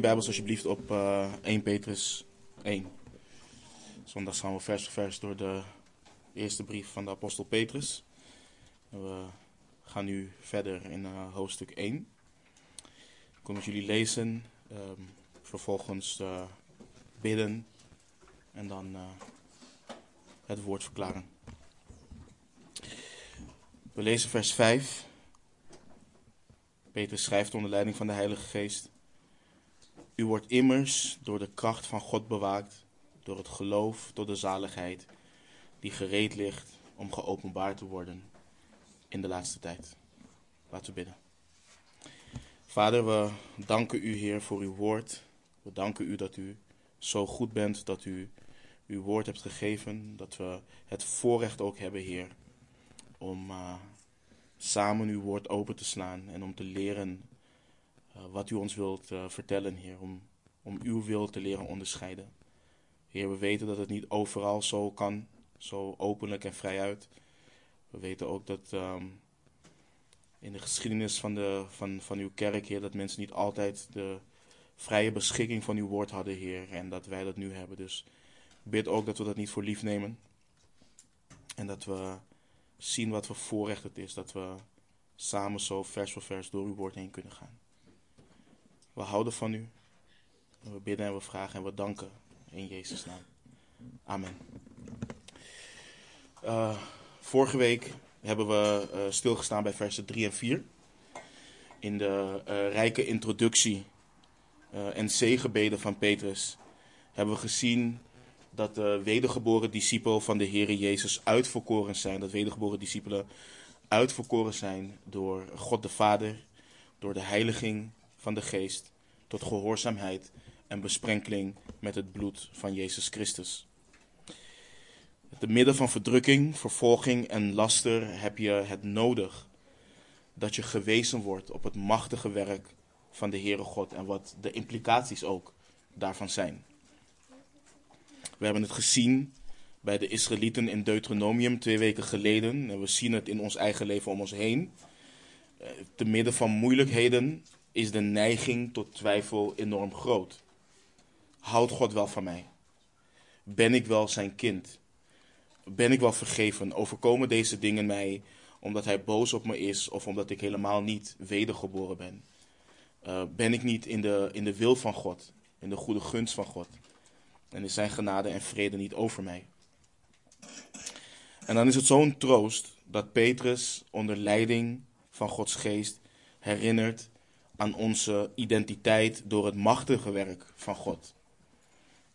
jullie Bijbels alsjeblieft op uh, 1 Petrus 1. Zondag gaan we vers voor vers door de eerste brief van de apostel Petrus. We gaan nu verder in uh, hoofdstuk 1. Ik kom met jullie lezen, um, vervolgens uh, bidden en dan het woord verklaren. We lezen vers 5. Petrus schrijft onder leiding van de Heilige Geest. U wordt immers door de kracht van God bewaakt, door het geloof tot de zaligheid, die gereed ligt om geopenbaard te worden in de laatste tijd. Laten we bidden. Vader, we danken u, Heer, voor uw woord. We danken u dat u zo goed bent, dat u uw woord hebt gegeven, dat we het voorrecht ook hebben, Heer, om uh, samen uw woord open te slaan en om te leren wat u ons wilt uh, vertellen, Heer, om, om uw wil te leren onderscheiden. Heer, we weten dat het niet overal zo kan, zo openlijk en vrijuit. We weten ook dat um, in de geschiedenis van, de, van, van uw kerk, Heer, dat mensen niet altijd de vrije beschikking van uw woord hadden, Heer, en dat wij dat nu hebben. Dus bid ook dat we dat niet voor lief nemen. En dat we zien wat voor voorrecht het is, dat we samen zo vers voor vers door uw woord heen kunnen gaan. We houden van u. We bidden en we vragen en we danken in Jezus' naam. Amen. Uh, vorige week hebben we uh, stilgestaan bij versen 3 en 4. In de uh, rijke introductie en zegenbeden van Petrus hebben we gezien dat de wedergeboren discipelen van de Heer Jezus uitverkoren zijn. Dat wedergeboren discipelen uitverkoren zijn door God de Vader, door de heiliging van de Geest, tot gehoorzaamheid en besprenkeling met het bloed van Jezus Christus. Te midden van verdrukking, vervolging en laster heb je het nodig dat je gewezen wordt op het machtige werk van de Heere God en wat de implicaties ook daarvan zijn. We hebben het gezien bij de Israëlieten in Deuteronomium twee weken geleden en we zien het in ons eigen leven om ons heen. Te midden van moeilijkheden is de neiging tot twijfel enorm groot. Houdt God wel van mij? Ben ik wel zijn kind? Ben ik wel vergeven? Overkomen deze dingen mij omdat hij boos op me is of omdat ik helemaal niet wedergeboren ben? Uh, ben ik niet in de, in de wil van God, in de goede gunst van God? En is zijn genade en vrede niet over mij? En dan is het zo'n troost dat Petrus onder leiding van Gods geest herinnert aan onze identiteit door het machtige werk van God.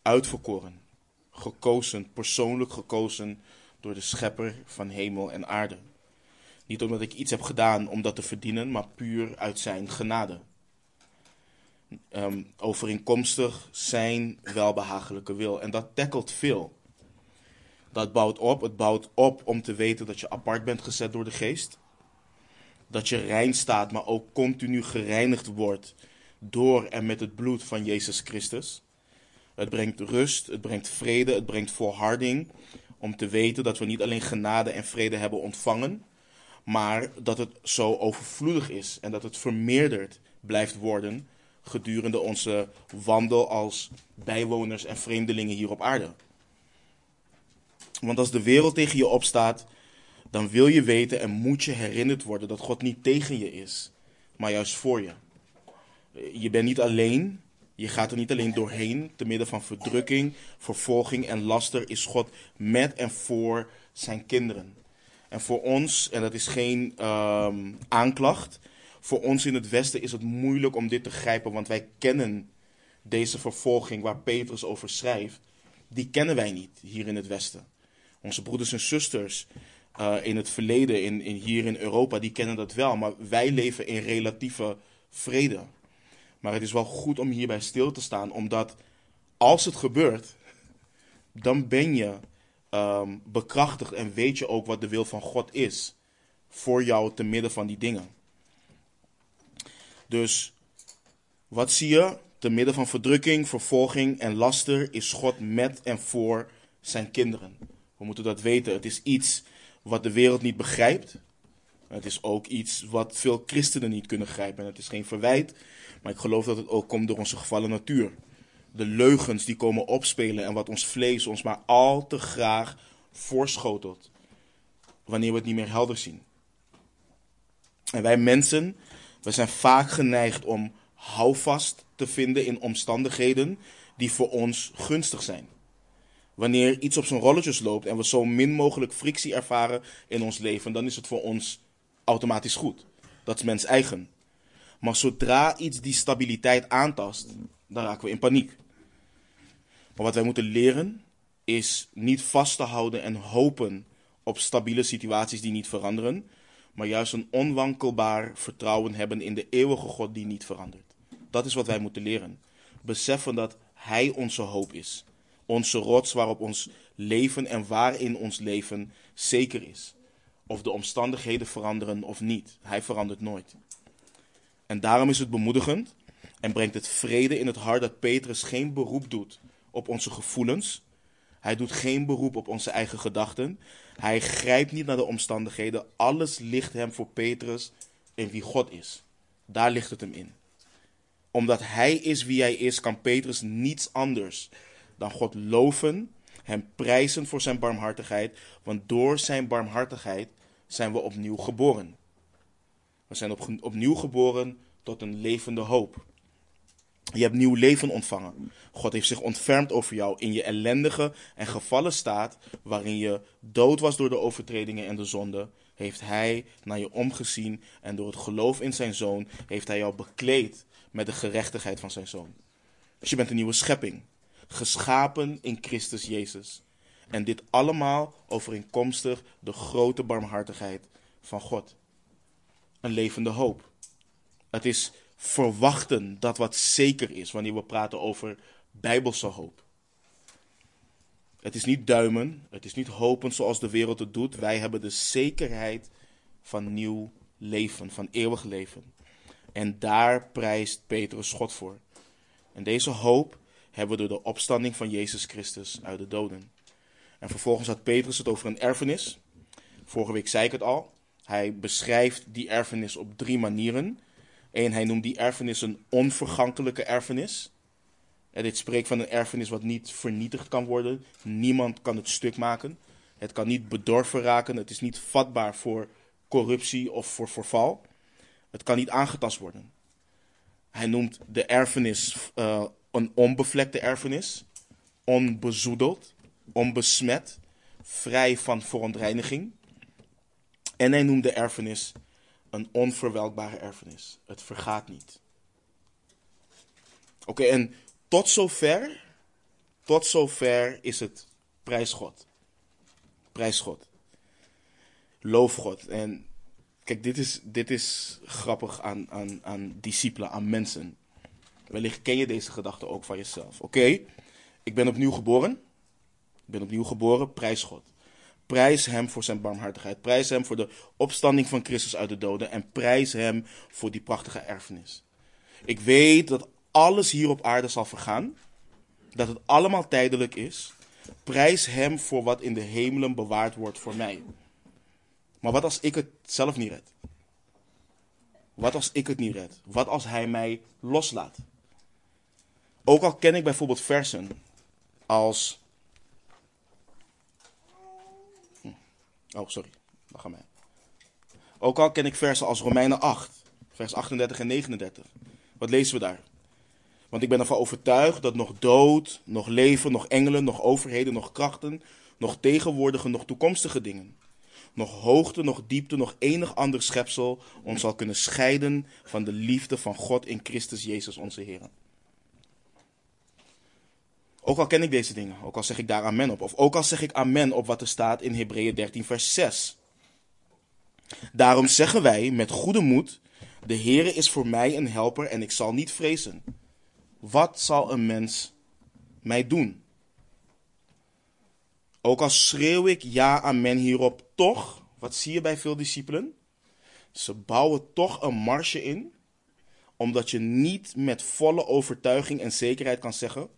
Uitverkoren, gekozen, persoonlijk gekozen door de schepper van hemel en aarde. Niet omdat ik iets heb gedaan om dat te verdienen, maar puur uit zijn genade. Um, overeenkomstig zijn welbehagelijke wil. En dat tackelt veel. Dat bouwt op. Het bouwt op om te weten dat je apart bent gezet door de geest. Dat je rein staat, maar ook continu gereinigd wordt door en met het bloed van Jezus Christus. Het brengt rust, het brengt vrede, het brengt volharding. Om te weten dat we niet alleen genade en vrede hebben ontvangen, maar dat het zo overvloedig is en dat het vermeerderd blijft worden gedurende onze wandel als bijwoners en vreemdelingen hier op aarde. Want als de wereld tegen je opstaat, dan wil je weten en moet je herinnerd worden dat God niet tegen je is, maar juist voor je. Je bent niet alleen, je gaat er niet alleen doorheen, te midden van verdrukking, vervolging en laster is God met en voor zijn kinderen. En voor ons, en dat is geen um, aanklacht, voor ons in het Westen is het moeilijk om dit te grijpen, want wij kennen deze vervolging waar Petrus over schrijft, die kennen wij niet hier in het Westen. Onze broeders en zusters uh, in het verleden, in, in, hier in Europa, die kennen dat wel, maar wij leven in relatieve vrede. Maar het is wel goed om hierbij stil te staan, omdat als het gebeurt, dan ben je um, bekrachtigd en weet je ook wat de wil van God is voor jou te midden van die dingen. Dus wat zie je? Te midden van verdrukking, vervolging en laster is God met en voor zijn kinderen. We moeten dat weten. Het is iets wat de wereld niet begrijpt. Het is ook iets wat veel christenen niet kunnen grijpen. En het is geen verwijt, maar ik geloof dat het ook komt door onze gevallen natuur. De leugens die komen opspelen en wat ons vlees ons maar al te graag voorschotelt. Wanneer we het niet meer helder zien. En wij mensen, we zijn vaak geneigd om houvast te vinden in omstandigheden die voor ons gunstig zijn. Wanneer iets op zijn rolletjes loopt en we zo min mogelijk frictie ervaren in ons leven, dan is het voor ons automatisch goed. Dat is mens eigen. Maar zodra iets die stabiliteit aantast, dan raken we in paniek. Maar wat wij moeten leren is niet vast te houden en hopen op stabiele situaties die niet veranderen, maar juist een onwankelbaar vertrouwen hebben in de eeuwige God die niet verandert. Dat is wat wij moeten leren. Beseffen dat Hij onze hoop is. Onze rots waarop ons leven en waarin ons leven zeker is. Of de omstandigheden veranderen of niet. Hij verandert nooit. En daarom is het bemoedigend en brengt het vrede in het hart dat Petrus geen beroep doet op onze gevoelens. Hij doet geen beroep op onze eigen gedachten. Hij grijpt niet naar de omstandigheden. Alles ligt hem voor Petrus in wie God is. Daar ligt het hem in. Omdat hij is wie hij is, kan Petrus niets anders dan God loven, hem prijzen voor zijn barmhartigheid, want door zijn barmhartigheid zijn we opnieuw geboren. We zijn op, opnieuw geboren tot een levende hoop. Je hebt nieuw leven ontvangen. God heeft zich ontfermd over jou in je ellendige en gevallen staat, waarin je dood was door de overtredingen en de zonde, heeft Hij naar je omgezien en door het geloof in zijn Zoon heeft Hij jou bekleed met de gerechtigheid van zijn Zoon. Dus je bent een nieuwe schepping, geschapen in Christus Jezus. En dit allemaal overeenkomstig de grote barmhartigheid van God. Een levende hoop. Het is verwachten dat wat zeker is wanneer we praten over bijbelse hoop. Het is niet duimen, het is niet hopen zoals de wereld het doet. Wij hebben de zekerheid van nieuw leven, van eeuwig leven. En daar prijst Petrus God voor. En deze hoop hebben door de opstanding van Jezus Christus uit de doden. En vervolgens had Petrus het over een erfenis. Vorige week zei ik het al. Hij beschrijft die erfenis op drie manieren. Eén, hij noemt die erfenis een onvergankelijke erfenis. En dit spreekt van een erfenis wat niet vernietigd kan worden. Niemand kan het stuk maken. Het kan niet bedorven raken. Het is niet vatbaar voor corruptie of voor verval. Het kan niet aangetast worden. Hij noemt de erfenis uh, een onbevlekte erfenis. Onbezoedeld, onbesmet, vrij van verontreiniging. En hij noemt de erfenis een onverwelkbare erfenis. Het vergaat niet. Oké, en tot zover, tot zover is het prijs God. Prijs God. Loof God. En kijk, dit is, dit is grappig aan, aan, aan discipelen, aan mensen. Wellicht ken je deze gedachte ook van jezelf. Oké, ik ben opnieuw geboren. Ik ben opnieuw geboren, prijs God. Prijs hem voor zijn barmhartigheid. Prijs hem voor de opstanding van Christus uit de doden. En prijs hem voor die prachtige erfenis. Ik weet dat alles hier op aarde zal vergaan. Dat het allemaal tijdelijk is. Prijs hem voor wat in de hemelen bewaard wordt voor mij. Maar wat als ik het zelf niet red? Wat als ik het niet red? Wat als hij mij loslaat? Ook al ken ik bijvoorbeeld versen als Oh, sorry. Wacht aan mij. Ook al ken ik versen als Romeinen 8, vers 38 en 39. Wat lezen we daar? Want ik ben ervan overtuigd dat nog dood, nog leven, nog engelen, nog overheden, nog krachten, nog tegenwoordige, nog toekomstige dingen, nog hoogte, nog diepte, nog enig ander schepsel ons zal kunnen scheiden van de liefde van God in Christus Jezus onze Heer. Ook al ken ik deze dingen, ook al zeg ik daar amen op. Of ook al zeg ik amen op wat er staat in Hebreeën 13, vers 6. Daarom zeggen wij met goede moed: De Heere is voor mij een helper en ik zal niet vrezen. Wat zal een mens mij doen? Ook al schreeuw ik ja, amen hierop, toch, wat zie je bij veel discipelen? Ze bouwen toch een marge in, omdat je niet met volle overtuiging en zekerheid kan zeggen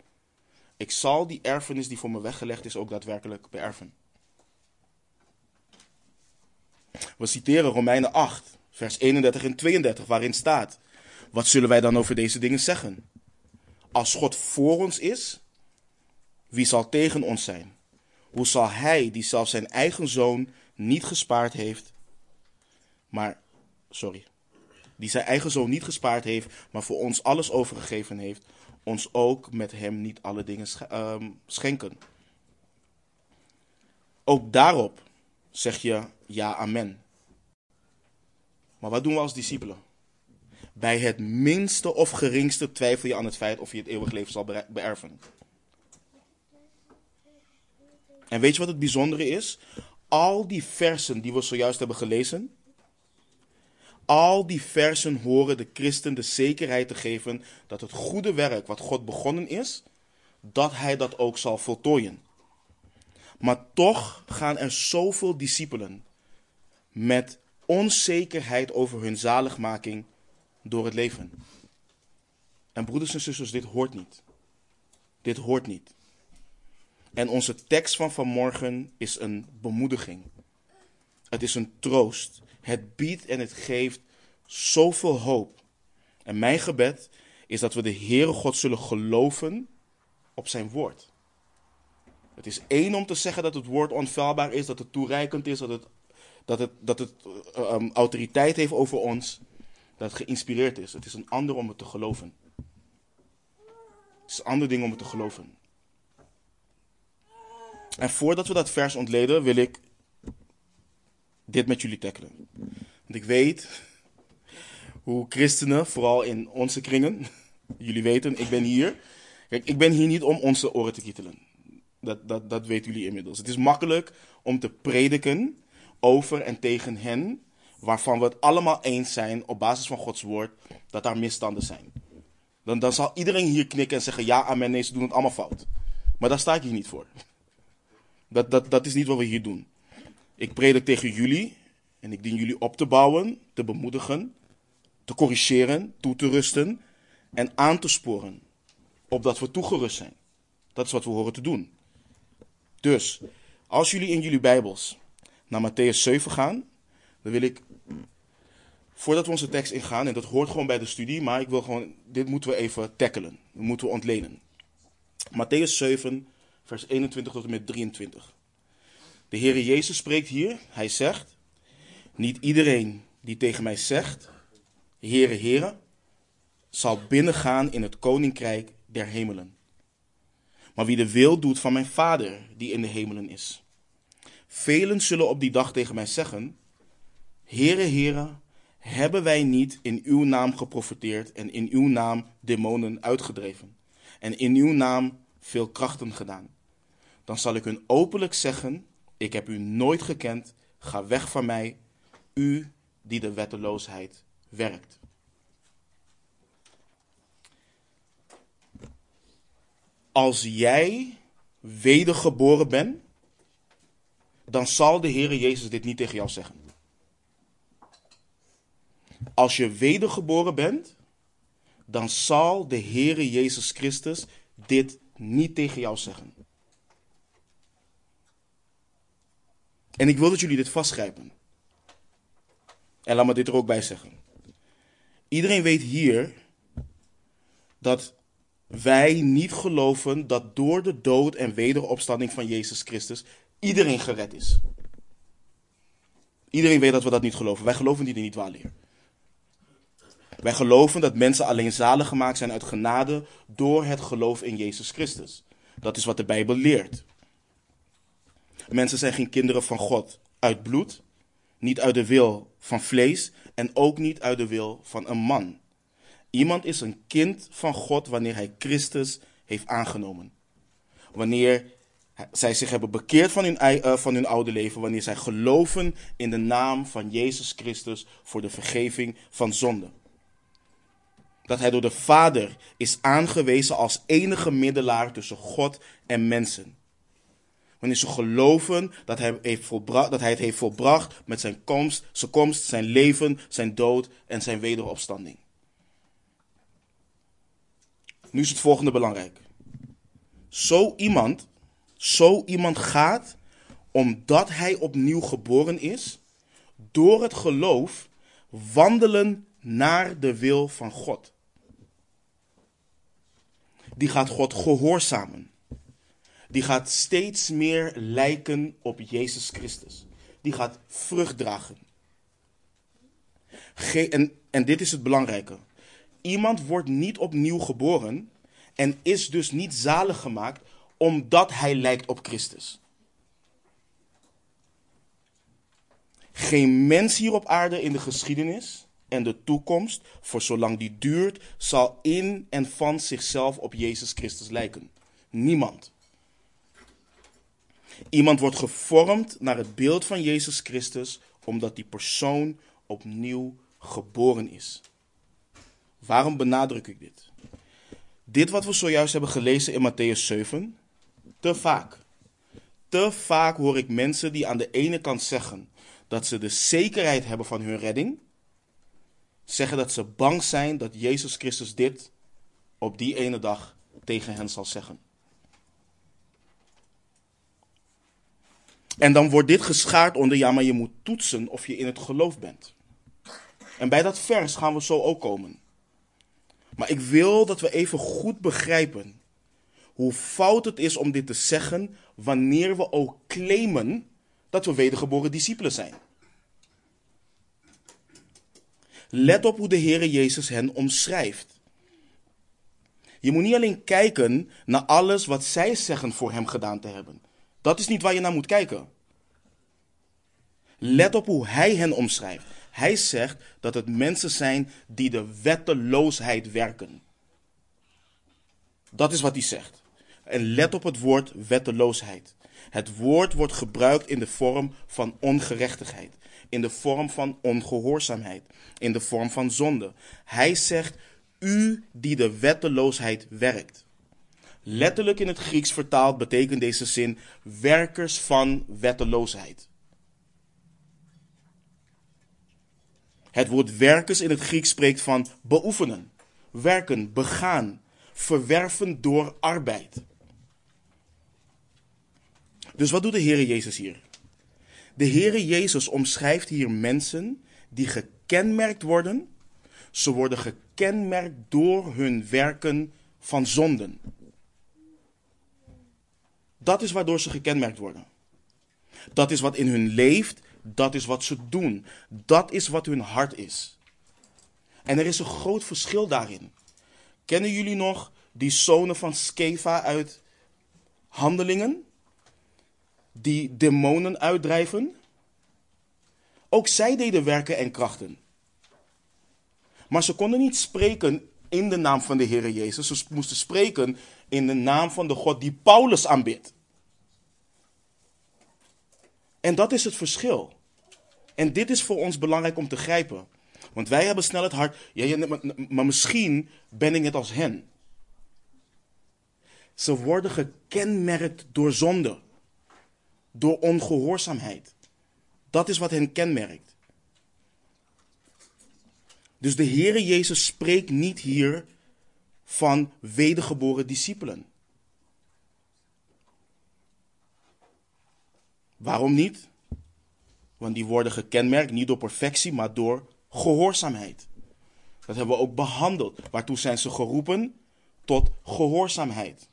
ik zal die erfenis die voor me weggelegd is ook daadwerkelijk beërven. We citeren Romeinen 8, vers 31 en 32, waarin staat: Wat zullen wij dan over deze dingen zeggen? Als God voor ons is, wie zal tegen ons zijn? Hoe zal hij, die zelfs zijn eigen zoon niet gespaard heeft, maar, sorry, die zijn eigen zoon niet gespaard heeft, maar voor ons alles overgegeven heeft, ons ook met hem niet alle dingen ehm, schenken? Ook daarop zeg je ja, amen. Maar wat doen we als discipelen? Bij het minste of geringste twijfel je aan het feit of je het eeuwig leven zal beërven. En weet je wat het bijzondere is? Al die versen die we zojuist hebben gelezen, al die versen horen de christen de zekerheid te geven dat het goede werk wat God begonnen is, dat hij dat ook zal voltooien. Maar toch gaan er zoveel discipelen met onzekerheid over hun zaligmaking door het leven. En broeders en zusters, dit hoort niet. Dit hoort niet. En onze tekst van vanmorgen is een bemoediging. Het is een troost. Het biedt en het geeft zoveel hoop. En mijn gebed is dat we de Heere God zullen geloven op zijn woord. Het is één om te zeggen dat het woord onfeilbaar is, dat het toereikend is, dat het, dat het, dat het uh, um, autoriteit heeft over ons, dat het geïnspireerd is. Het is een ander om het te geloven. Het is een ander ding om het te geloven. En voordat we dat vers ontleden, wil ik dit met jullie tackelen. Want ik weet hoe christenen, vooral in onze kringen, jullie weten, ik ben hier. Kijk, ik ben hier niet om onze oren te kietelen. Dat, dat, dat weten jullie inmiddels. Het is makkelijk om te prediken over en tegen hen waarvan we het allemaal eens zijn op basis van Gods woord dat daar misstanden zijn. Dan, dan zal iedereen hier knikken en zeggen: Ja, amen, nee, ze doen het allemaal fout. Maar daar sta ik hier niet voor. Dat, dat, dat is niet wat we hier doen. Ik predik tegen jullie en ik dien jullie op te bouwen, te bemoedigen, te corrigeren, toe te rusten en aan te sporen, opdat we toegerust zijn. Dat is wat we horen te doen. Dus, als jullie in jullie Bijbels naar Matthäus 7 gaan, dan wil ik, voordat we onze tekst ingaan, en dat hoort gewoon bij de studie, maar ik wil gewoon, dit moeten we even tackelen. Dat moeten we ontlenen. Matthäus 7, vers 21 tot en met 23. De Heere Jezus spreekt hier, hij zegt, niet iedereen die tegen mij zegt, Heere, Heere, zal binnengaan in het koninkrijk der hemelen maar wie de wil doet van mijn Vader die in de hemelen is. Velen zullen op die dag tegen mij zeggen: Heere, Heere, hebben wij niet in uw naam geprofiteerd en in uw naam demonen uitgedreven en in uw naam veel krachten gedaan? Dan zal ik hun openlijk zeggen: Ik heb u nooit gekend, ga weg van mij, u die de wetteloosheid werkt. als jij wedergeboren bent, dan zal de Heere Jezus dit niet tegen jou zeggen. Als je wedergeboren bent, dan zal de Heere Jezus Christus dit niet tegen jou zeggen. En ik wil dat jullie dit vastgrijpen. En laat me dit er ook bij zeggen. Iedereen weet hier dat wij niet geloven dat door de dood en wederopstanding van Jezus Christus iedereen gered is. Iedereen weet dat we dat niet geloven. Wij geloven die niet waar leer. Wij geloven dat mensen alleen zalig gemaakt zijn uit genade door het geloof in Jezus Christus. Dat is wat de Bijbel leert. Mensen zijn geen kinderen van God uit bloed, niet uit de wil van vlees en ook niet uit de wil van een man. Iemand is een kind van God wanneer hij Christus heeft aangenomen. Wanneer zij zich hebben bekeerd van hun, uh, van hun oude leven, wanneer zij geloven in de naam van Jezus Christus voor de vergeving van zonde. Dat hij door de Vader is aangewezen als enige middelaar tussen God en mensen. Wanneer ze geloven dat hij, heeft dat hij het heeft volbracht met zijn komst, zijn komst, zijn leven, zijn dood en zijn wederopstanding. Nu is het volgende belangrijk. Zo iemand, zo iemand gaat omdat hij opnieuw geboren is, door het geloof wandelen naar de wil van God. Die gaat God gehoorzamen. Die gaat steeds meer lijken op Jezus Christus. Die gaat vrucht dragen. en, en dit is het belangrijke. Iemand wordt niet opnieuw geboren en is dus niet zalig gemaakt omdat hij lijkt op Christus. Geen mens hier op aarde in de geschiedenis en de toekomst, voor zolang die duurt, zal in en van zichzelf op Jezus Christus lijken. Niemand. Iemand wordt gevormd naar het beeld van Jezus Christus omdat die persoon opnieuw geboren is. Waarom benadruk ik dit? Dit wat we zojuist hebben gelezen in Matthäus 7, te vaak. Te vaak hoor ik mensen die aan de ene kant zeggen dat ze de zekerheid hebben van hun redding, zeggen dat ze bang zijn dat Jezus Christus dit op die ene dag tegen hen zal zeggen. En dan wordt dit geschaard onder, ja, maar je moet toetsen of je in het geloof bent. En bij dat vers gaan we zo ook komen. Maar ik wil dat we even goed begrijpen hoe fout het is om dit te zeggen wanneer we ook claimen dat we wedergeboren discipelen zijn. Let op hoe de Heere Jezus hen omschrijft. Je moet niet alleen kijken naar alles wat zij zeggen voor hem gedaan te hebben. Dat is niet waar je naar moet kijken. Let op hoe hij hen omschrijft. Hij zegt dat het mensen zijn die de wetteloosheid werken. Dat is wat hij zegt. En let op het woord wetteloosheid. Het woord wordt gebruikt in de vorm van ongerechtigheid, in de vorm van ongehoorzaamheid, in de vorm van zonde. Hij zegt, u die de wetteloosheid werkt. Letterlijk in het Grieks vertaald betekent deze zin werkers van wetteloosheid. Het woord werkers in het Grieks spreekt van beoefenen, werken, begaan, verwerven door arbeid. Dus wat doet de Heere Jezus hier? De Heere Jezus omschrijft hier mensen die gekenmerkt worden. Ze worden gekenmerkt door hun werken van zonden. Dat is waardoor ze gekenmerkt worden. Dat is wat in hun leeft, dat is wat ze doen. Dat is wat hun hart is. En er is een groot verschil daarin. Kennen jullie nog die zonen van Skeva uit Handelingen? Die demonen uitdrijven? Ook zij deden werken en krachten. Maar ze konden niet spreken in de naam van de Heer Jezus. Ze moesten spreken in de naam van de God die Paulus aanbidt. En dat is het verschil. En dit is voor ons belangrijk om te grijpen. Want wij hebben snel het hart, ja, maar misschien ben ik net als hen. Ze worden gekenmerkt door zonde, door ongehoorzaamheid. Dat is wat hen kenmerkt. Dus de Heere Jezus spreekt niet hier van wedergeboren discipelen. Waarom niet? Want die worden gekenmerkt niet door perfectie, maar door gehoorzaamheid. Dat hebben we ook behandeld. Waartoe zijn ze geroepen? Tot gehoorzaamheid.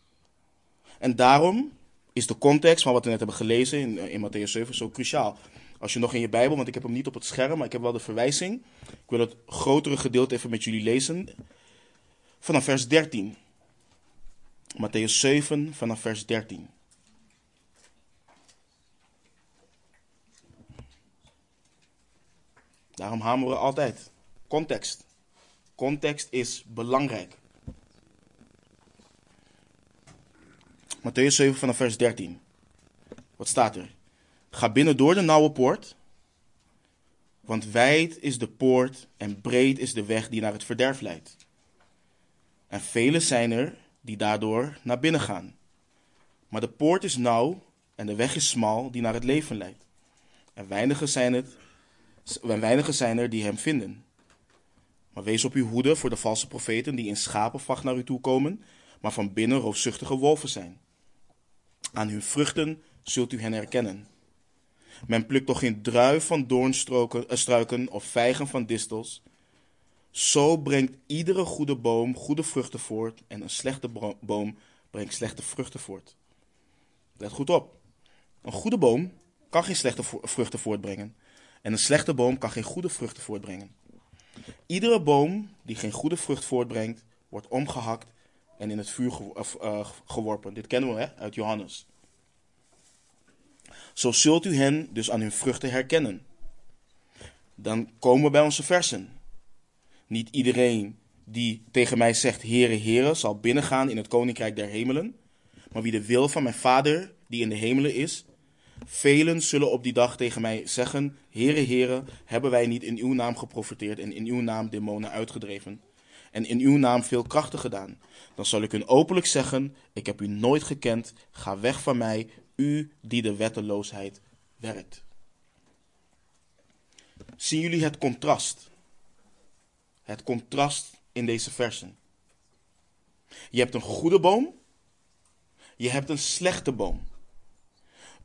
En daarom is de context van wat we net hebben gelezen in, in Matthäus 7 zo cruciaal. Als je nog in je Bijbel, want ik heb hem niet op het scherm, maar ik heb wel de verwijzing. Ik wil het grotere gedeelte even met jullie lezen. Vanaf vers 13. Matthäus 7, vanaf vers 13. Daarom hameren we altijd. Context. Context is belangrijk. Matthäus 7 vanaf vers 13. Wat staat er? Ga binnen door de nauwe poort, want wijd is de poort en breed is de weg die naar het verderf leidt. En velen zijn er die daardoor naar binnen gaan. Maar de poort is nauw en de weg is smal die naar het leven leidt. En weinigen zijn het en weinigen zijn er die hem vinden. Maar wees op uw hoede voor de valse profeten die in schapenvacht naar u toe komen, maar van binnen roofzuchtige wolven zijn. Aan hun vruchten zult u hen herkennen. Men plukt toch geen druif van doornstruiken of vijgen van distels. Zo brengt iedere goede boom goede vruchten voort en een slechte boom brengt slechte vruchten voort. Let goed op. Een goede boom kan geen slechte vruchten voortbrengen en een slechte boom kan geen goede vruchten voortbrengen. Iedere boom die geen goede vrucht voortbrengt, wordt omgehakt en in het vuur eh, geworpen. Dit kennen we hè, uit Johannes. Zo zult u hen dus aan hun vruchten herkennen. Dan komen we bij onze versen. Niet iedereen die tegen mij zegt, Heere, Heere, zal binnengaan in het koninkrijk der hemelen, maar wie de wil van mijn Vader, die in de hemelen is. Velen zullen op die dag tegen mij zeggen, Heere, Heere, hebben wij niet in uw naam geprofiteerd en in uw naam demonen uitgedreven en in uw naam veel krachten gedaan? Dan zal ik hun openlijk zeggen, ik heb u nooit gekend, ga weg van mij, u die de wetteloosheid werkt. Zien jullie het contrast? Het contrast in deze versen. Je hebt een goede boom, je hebt een slechte boom.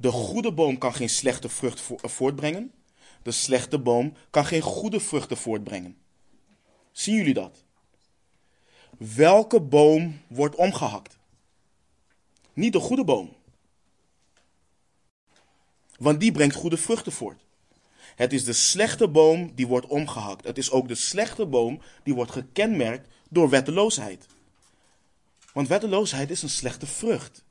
De goede boom kan geen slechte vrucht voortbrengen, de slechte boom kan geen goede vruchten voortbrengen. Zien jullie dat? Welke boom wordt omgehakt? Niet de goede boom. Want die brengt goede vruchten voort. Het is de slechte boom die wordt omgehakt. Het is ook de slechte boom die wordt gekenmerkt door wetteloosheid. Want wetteloosheid is een slechte vrucht.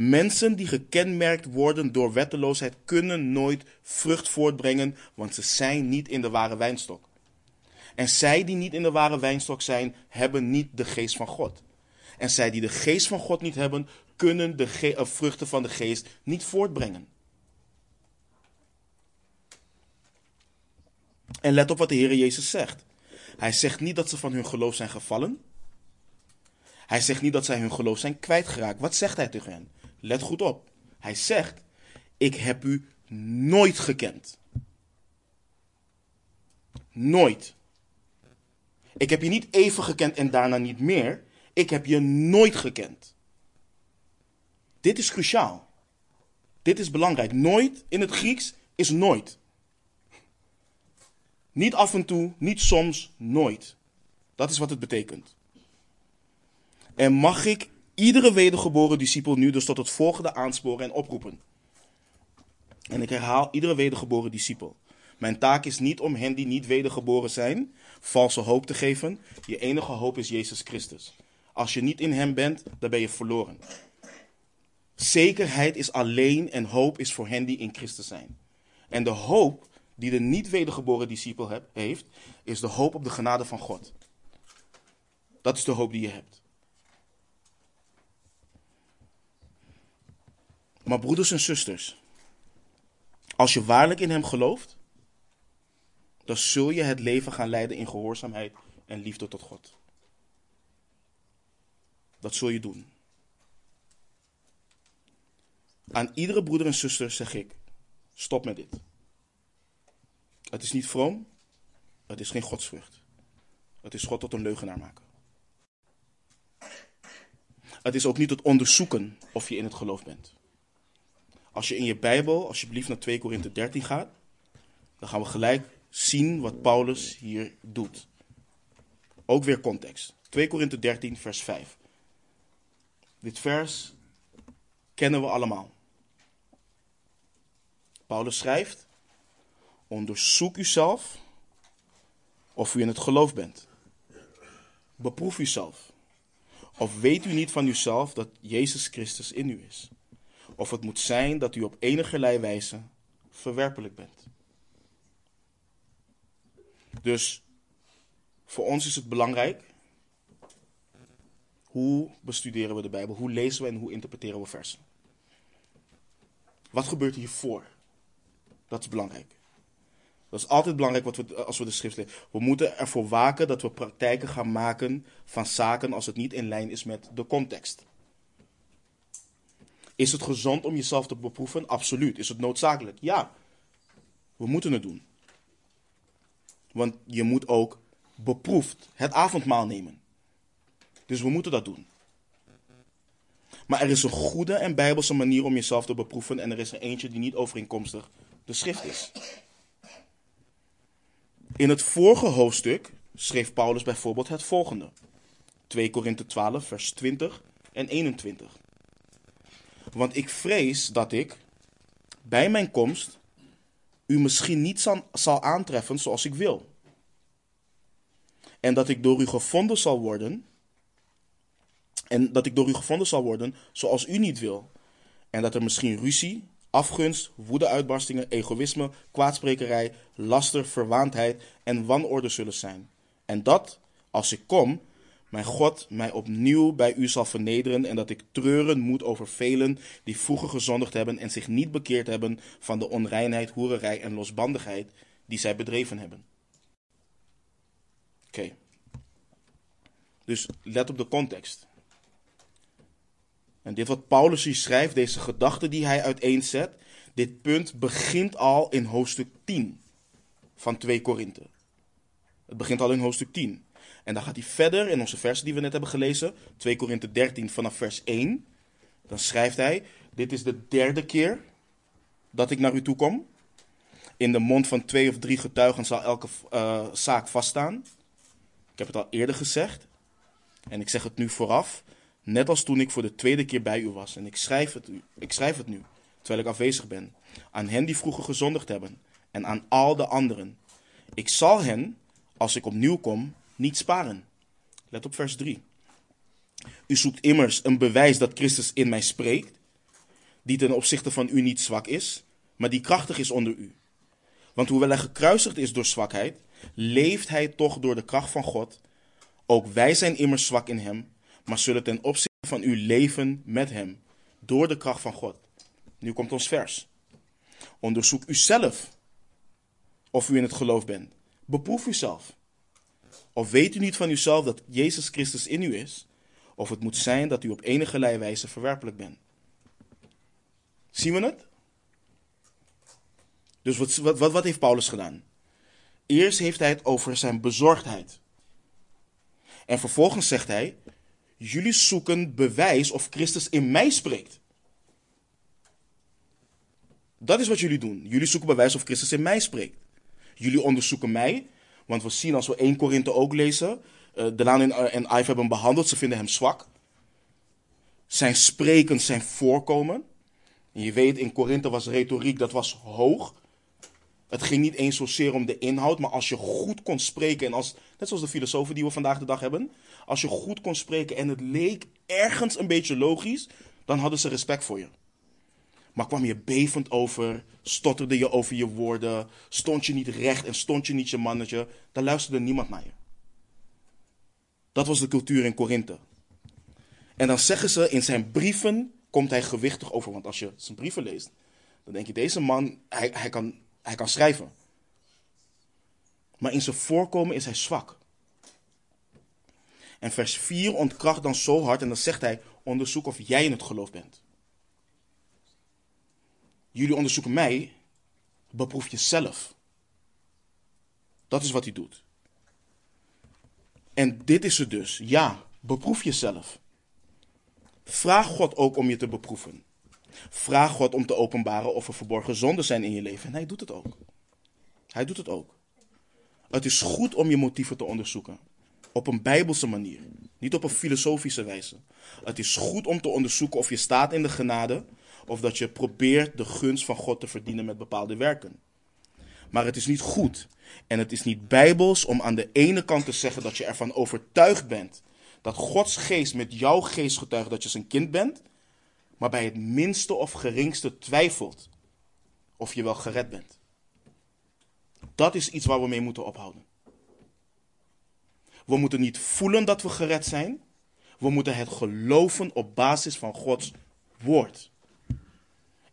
Mensen die gekenmerkt worden door wetteloosheid kunnen nooit vrucht voortbrengen, want ze zijn niet in de ware wijnstok. En zij die niet in de ware wijnstok zijn, hebben niet de geest van God. En zij die de geest van God niet hebben, kunnen de uh, vruchten van de geest niet voortbrengen. En let op wat de Heer Jezus zegt. Hij zegt niet dat ze van hun geloof zijn gevallen. Hij zegt niet dat zij hun geloof zijn kwijtgeraakt. Wat zegt hij tegen hen? Let goed op. Hij zegt: Ik heb u nooit gekend. Nooit. Ik heb je niet even gekend en daarna niet meer. Ik heb je nooit gekend. Dit is cruciaal. Dit is belangrijk. Nooit in het Grieks is nooit. Niet af en toe, niet soms, nooit. Dat is wat het betekent. En mag ik iedere wedergeboren discipel nu dus tot het volgende aansporen en oproepen. En ik herhaal, iedere wedergeboren discipel. Mijn taak is niet om hen die niet wedergeboren zijn, valse hoop te geven. Je enige hoop is Jezus Christus. Als je niet in Hem bent, dan ben je verloren. Zekerheid is alleen en hoop is voor hen die in Christus zijn. En de hoop die de niet wedergeboren discipel heeft, is de hoop op de genade van God. Dat is de hoop die je hebt. Maar broeders en zusters, als je waarlijk in Hem gelooft, dan zul je het leven gaan leiden in gehoorzaamheid en liefde tot God. Dat zul je doen. Aan iedere broeder en zuster zeg ik: stop met dit. Het is niet vroom, het is geen godsvrucht. Het is God tot een leugenaar maken. Het is ook niet het onderzoeken of je in het geloof bent. Als je in je Bijbel alsjeblieft naar 2 Korinthe 13 gaat, dan gaan we gelijk zien wat Paulus hier doet. Ook weer context. 2 Korinthe 13, vers 5. Dit vers kennen we allemaal. Paulus schrijft: Onderzoek uzelf of u in het geloof bent. Beproef uzelf. Of weet u niet van uzelf dat Jezus Christus in u is? Of het moet zijn dat u op enige wijze verwerpelijk bent. Dus voor ons is het belangrijk hoe bestuderen we de Bijbel, hoe lezen we en hoe interpreteren we versen. Wat gebeurt hiervoor? Dat is belangrijk. Dat is altijd belangrijk wat we, als we de schrift lezen. We moeten ervoor waken dat we praktijken gaan maken van zaken als het niet in lijn is met de context. Is het gezond om jezelf te beproeven? Absoluut. Is het noodzakelijk? Ja. We moeten het doen. Want je moet ook beproefd het avondmaal nemen. Dus we moeten dat doen. Maar er is een goede en bijbelse manier om jezelf te beproeven en er is er eentje die niet overeenkomstig de schrift is. In het vorige hoofdstuk schreef Paulus bijvoorbeeld het volgende. 2 Korinthe 12, vers 20 en 21. Want ik vrees dat ik bij mijn komst u misschien niet zal aantreffen zoals ik wil. En dat ik door u gevonden zal worden. En dat ik door u gevonden zal worden zoals u niet wil. En dat er misschien ruzie, afgunst, woedeuitbarstingen, egoïsme, kwaadsprekerij, laster, verwaandheid en wanorde zullen zijn. En dat, als ik kom, mijn God mij opnieuw bij u zal vernederen en dat ik treuren moet over velen die vroeger gezondigd hebben en zich niet bekeerd hebben van de onreinheid, hoererij en losbandigheid die zij bedreven hebben. Oké. Dus let op de context. En dit wat Paulus hier schrijft, deze gedachte die hij uiteenzet, dit punt begint al in hoofdstuk 10 van 2 Korinthe. Het begint al in hoofdstuk 10. En dan gaat hij verder in onze versen die we net hebben gelezen, 2 Korinthe 13 vanaf vers 1. Dan schrijft hij, dit is de derde keer dat ik naar u toe kom. In de mond van twee of drie getuigen zal elke uh, zaak vaststaan. Ik heb het al eerder gezegd. En ik zeg het nu vooraf. Net als toen ik voor de tweede keer bij u was. En ik schrijf het, ik schrijf het nu, terwijl ik afwezig ben. Aan hen die vroeger gezondigd hebben. En aan al de anderen. Ik zal hen, als ik opnieuw kom, niet sparen. Let op vers 3. U zoekt immers een bewijs dat Christus in mij spreekt, die ten opzichte van u niet zwak is, maar die krachtig is onder u. Want hoewel hij gekruisigd is door zwakheid, leeft hij toch door de kracht van God. Ook wij zijn immers zwak in hem, maar zullen ten opzichte van u leven met hem, door de kracht van God. Nu komt ons vers. Onderzoek uzelf of u in het geloof bent. Beproef uzelf. Of weet u niet van uzelf dat Jezus Christus in u is? Of het moet zijn dat u op enige wijze verwerpelijk bent. Zien we het? Dus wat, wat, wat heeft Paulus gedaan? Eerst heeft hij het over zijn bezorgdheid. En vervolgens zegt hij: Jullie zoeken bewijs of Christus in mij spreekt. Dat is wat jullie doen. Jullie zoeken bewijs of Christus in mij spreekt. Jullie onderzoeken mij want we zien als we 1 Korinthe ook lezen, uh, Delaan en, uh, en Ive hebben hem behandeld, ze vinden hem zwak. Zijn spreken, zijn voorkomen. En je weet, in Korinthe was retoriek, dat was hoog. Het ging niet eens zozeer om de inhoud, maar als je goed kon spreken, en als, net zoals de filosofen die we vandaag de dag hebben, als je goed kon spreken en het leek ergens een beetje logisch, dan hadden ze respect voor je. Maar kwam je bevend over, stotterde je over je woorden, stond je niet recht en stond je niet je mannetje, dan luisterde niemand naar je. Dat was de cultuur in Korinthe. En dan zeggen ze, in zijn brieven komt hij gewichtig over. Want als je zijn brieven leest, dan denk je, deze man, hij, hij, kan, hij kan schrijven. Maar in zijn voorkomen is hij zwak. En vers 4 ontkracht dan zo hard en dan zegt hij, onderzoek of jij in het geloof bent. Jullie onderzoeken mij, beproef jezelf. Dat is wat hij doet. En dit is het dus. Ja, beproef jezelf. Vraag God ook om je te beproeven. Vraag God om te openbaren of er verborgen zonden zijn in je leven. En hij doet het ook. Hij doet het ook. Het is goed om je motieven te onderzoeken. Op een bijbelse manier. Niet op een filosofische wijze. Het is goed om te onderzoeken of je staat in de genade of dat je probeert de gunst van God te verdienen met bepaalde werken. Maar het is niet goed en het is niet bijbels om aan de ene kant te zeggen dat je ervan overtuigd bent dat Gods geest met jouw geest getuigt dat je zijn kind bent, maar bij het minste of geringste twijfelt of je wel gered bent. Dat is iets waar we mee moeten ophouden. We moeten niet voelen dat we gered zijn. We moeten het geloven op basis van Gods woord.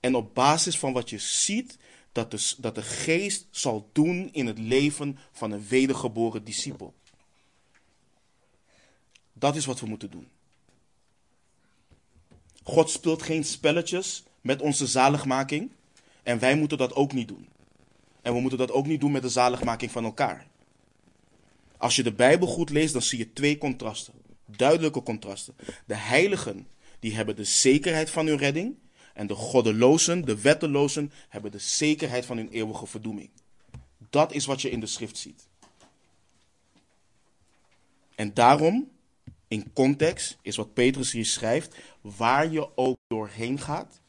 En op basis van wat je ziet, dat de, dat de geest zal doen in het leven van een wedergeboren discipel. Dat is wat we moeten doen. God speelt geen spelletjes met onze zaligmaking. En wij moeten dat ook niet doen. En we moeten dat ook niet doen met de zaligmaking van elkaar. Als je de Bijbel goed leest, dan zie je twee contrasten. Duidelijke contrasten. De heiligen die hebben de zekerheid van hun redding. En de goddelozen, de wettelozen, hebben de zekerheid van hun eeuwige verdoeming. Dat is wat je in de schrift ziet. En daarom, in context, is wat Petrus hier schrijft, waar je ook doorheen gaat,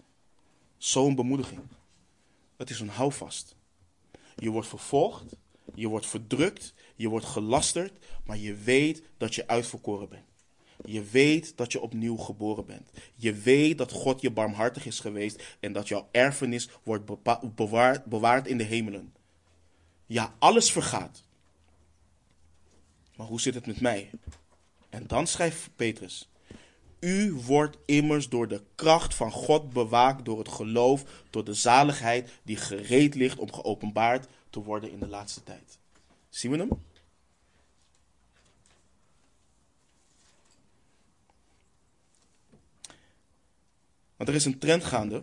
zo'n bemoediging. Dat is een houvast. Je wordt vervolgd, je wordt verdrukt, je wordt gelasterd, maar je weet dat je uitverkoren bent. Je weet dat je opnieuw geboren bent. Je weet dat God je barmhartig is geweest en dat jouw erfenis wordt bewaard, in de hemelen. Ja, alles vergaat. Maar hoe zit het met mij? En dan schrijft Petrus: U wordt immers door de kracht van God bewaakt door het geloof, door de zaligheid die gereed ligt om geopenbaard te worden in de laatste tijd. Zien we hem? Want er is een trend gaande.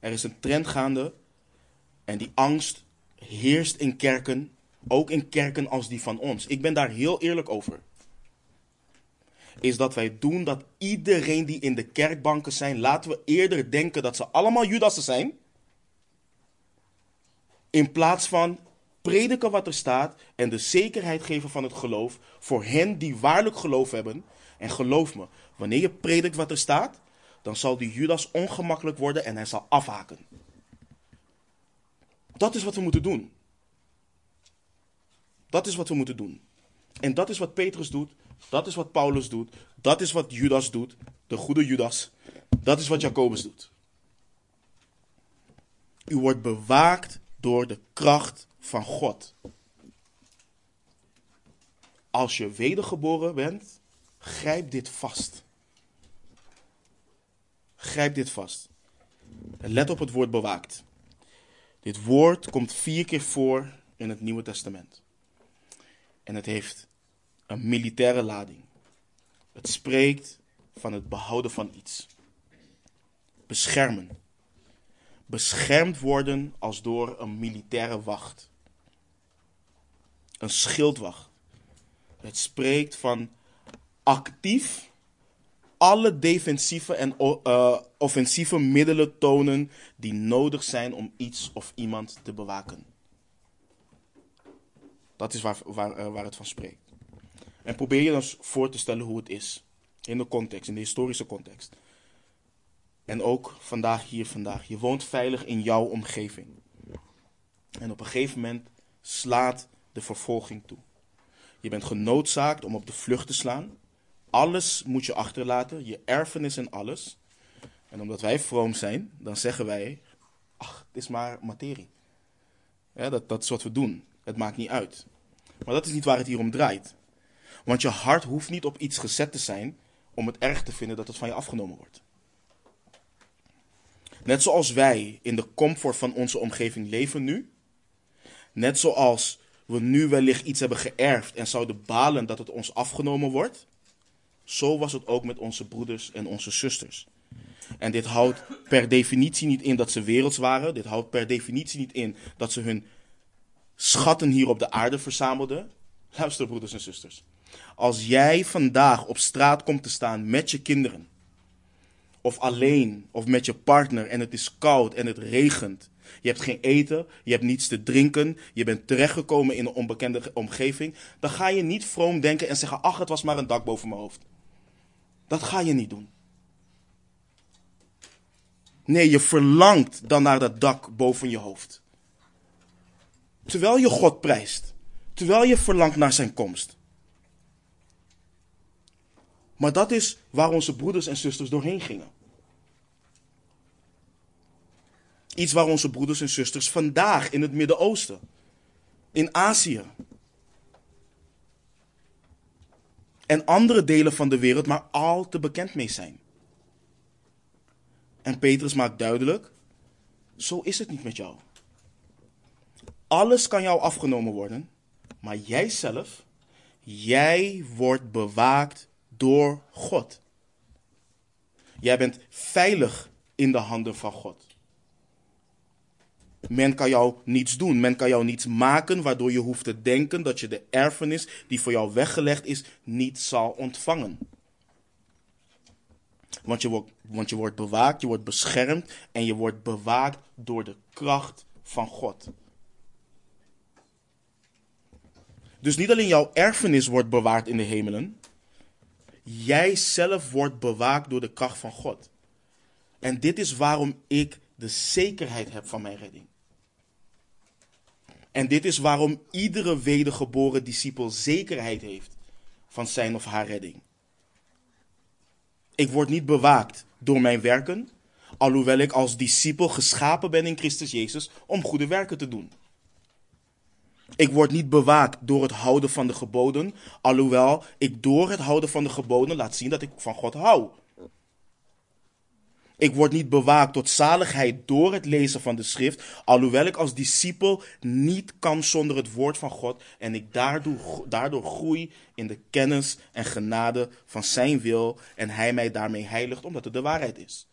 Er is een trend gaande. En die angst heerst in kerken. Ook in kerken als die van ons. Ik ben daar heel eerlijk over. Is dat wij doen dat iedereen die in de kerkbanken zijn, laten we eerder denken dat ze allemaal Judassen zijn. In plaats van prediken wat er staat en de zekerheid geven van het geloof voor hen die waarlijk geloof hebben. En geloof me, wanneer je predikt wat er staat, dan zal die Judas ongemakkelijk worden en hij zal afhaken. Dat is wat we moeten doen. Dat is wat we moeten doen. En dat is wat Petrus doet. Dat is wat Paulus doet. Dat is wat Judas doet. De goede Judas. Dat is wat Jacobus doet. U wordt bewaakt door de kracht van God. Als je wedergeboren bent, grijp dit vast. Grijp dit vast. let op het woord bewaakt. Dit woord komt vier keer voor in het Nieuwe Testament. En het heeft een militaire lading. Het spreekt van het behouden van iets. Beschermen. Beschermd worden als door een militaire wacht. Een schildwacht. Het spreekt van actief alle defensieve en uh, offensieve middelen tonen die nodig zijn om iets of iemand te bewaken. Dat is waar, waar, uh, waar het van spreekt. En probeer je dan voor te stellen hoe het is. In de context, in de historische context. En ook vandaag hier vandaag. Je woont veilig in jouw omgeving. En op een gegeven moment slaat de vervolging toe. Je bent genoodzaakt om op de vlucht te slaan. Alles moet je achterlaten, je erfenis en alles. En omdat wij vroom zijn, dan zeggen wij: Ach, het is maar materie. Dat, dat is wat we doen. Het maakt niet uit. Maar dat is niet waar het hier om draait. Want je hart hoeft niet op iets gezet te zijn om het erg te vinden dat het van je afgenomen wordt. Net zoals wij in de comfort van onze omgeving leven nu. Net zoals we nu wellicht iets hebben geërfd en zouden balen dat het ons afgenomen wordt. Zo was het ook met onze broeders en onze zusters. En dit houdt per definitie niet in dat ze werelds waren. Dit houdt per definitie niet in dat ze hun schatten hier op de aarde verzamelden. Luister, broeders en zusters. Als jij vandaag op straat komt te staan met je kinderen, of alleen, of met je partner en het is koud en het regent, je hebt geen eten, je hebt niets te drinken, je bent terechtgekomen in een onbekende omgeving, dan ga je niet vroom denken en zeggen: Ach, het was maar een dak boven mijn hoofd. Dat ga je niet doen. Nee, je verlangt dan naar dat dak boven je hoofd. Terwijl je God prijst. Terwijl je verlangt naar zijn komst. Maar dat is waar onze broeders en zusters doorheen gingen. Iets waar onze broeders en zusters vandaag in het Midden-Oosten, in Azië en andere delen van de wereld maar al te bekend mee zijn. En Petrus maakt duidelijk: zo is het niet met jou. Alles kan jou afgenomen worden, maar jijzelf, jij wordt bewaakt door God. Jij bent veilig in de handen van God. Men kan jou niets doen. Men kan jou niets maken waardoor je hoeft te denken dat je de erfenis die voor jou weggelegd is niet zal ontvangen. Want je, wordt, want je wordt bewaakt, je wordt beschermd en je wordt bewaakt door de kracht van God. Dus niet alleen jouw erfenis wordt bewaard in de hemelen, jij zelf wordt bewaakt door de kracht van God. En dit is waarom ik de zekerheid heb van mijn redding. En dit is waarom iedere wedergeboren discipel zekerheid heeft van zijn of haar redding. Ik word niet bewaakt door mijn werken, alhoewel ik als discipel geschapen ben in Christus Jezus om goede werken te doen. Ik word niet bewaakt door het houden van de geboden, alhoewel ik door het houden van de geboden laat zien dat ik van God hou. Ik word niet bewaakt tot zaligheid door het lezen van de schrift, alhoewel ik als discipel niet kan zonder het woord van God en ik daardoor, daardoor groei in de kennis en genade van zijn wil en hij mij daarmee heiligt omdat het de waarheid is.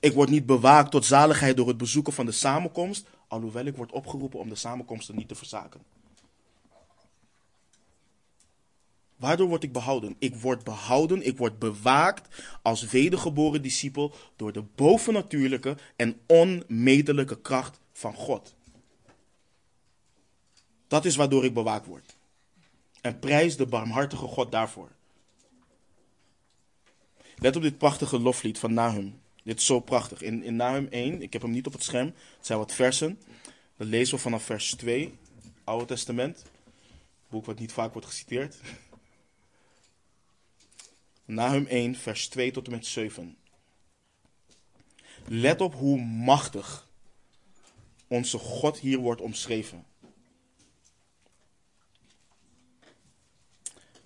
Ik word niet bewaakt tot zaligheid door het bezoeken van de samenkomst, alhoewel ik word opgeroepen om de samenkomsten niet te verzaken. Waardoor word ik behouden? Ik word behouden, ik word bewaakt als wedergeboren discipel door de bovennatuurlijke en onmetelijke kracht van God. Dat is waardoor ik bewaakt word. En prijs de barmhartige God daarvoor. Let op dit prachtige loflied van Nahum. Dit is zo prachtig. In, in Nahum 1, ik heb hem niet op het scherm, het zijn wat versen. Dat lezen we vanaf vers 2, Oude Testament. Boek wat niet vaak wordt geciteerd. Nahum 1, vers 2 tot en met 7. Let op hoe machtig onze God hier wordt omschreven.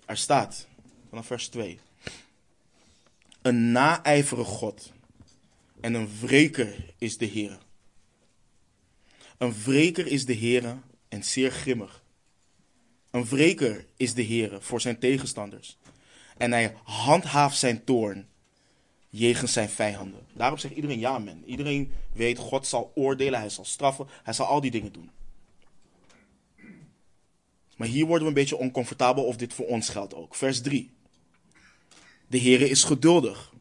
Er staat, vanaf vers 2, een naijvere God en een wreker is de Heer. Een wreker is de Heer en zeer grimmig. Een wreker is de Heer voor zijn tegenstanders en hij handhaaft zijn toorn jegens zijn vijanden. Daarop zegt iedereen ja, men. Iedereen weet, God zal oordelen, hij zal straffen, hij zal al die dingen doen. Maar hier worden we een beetje oncomfortabel of dit voor ons geldt ook. Vers 3. De Heere is geduldig,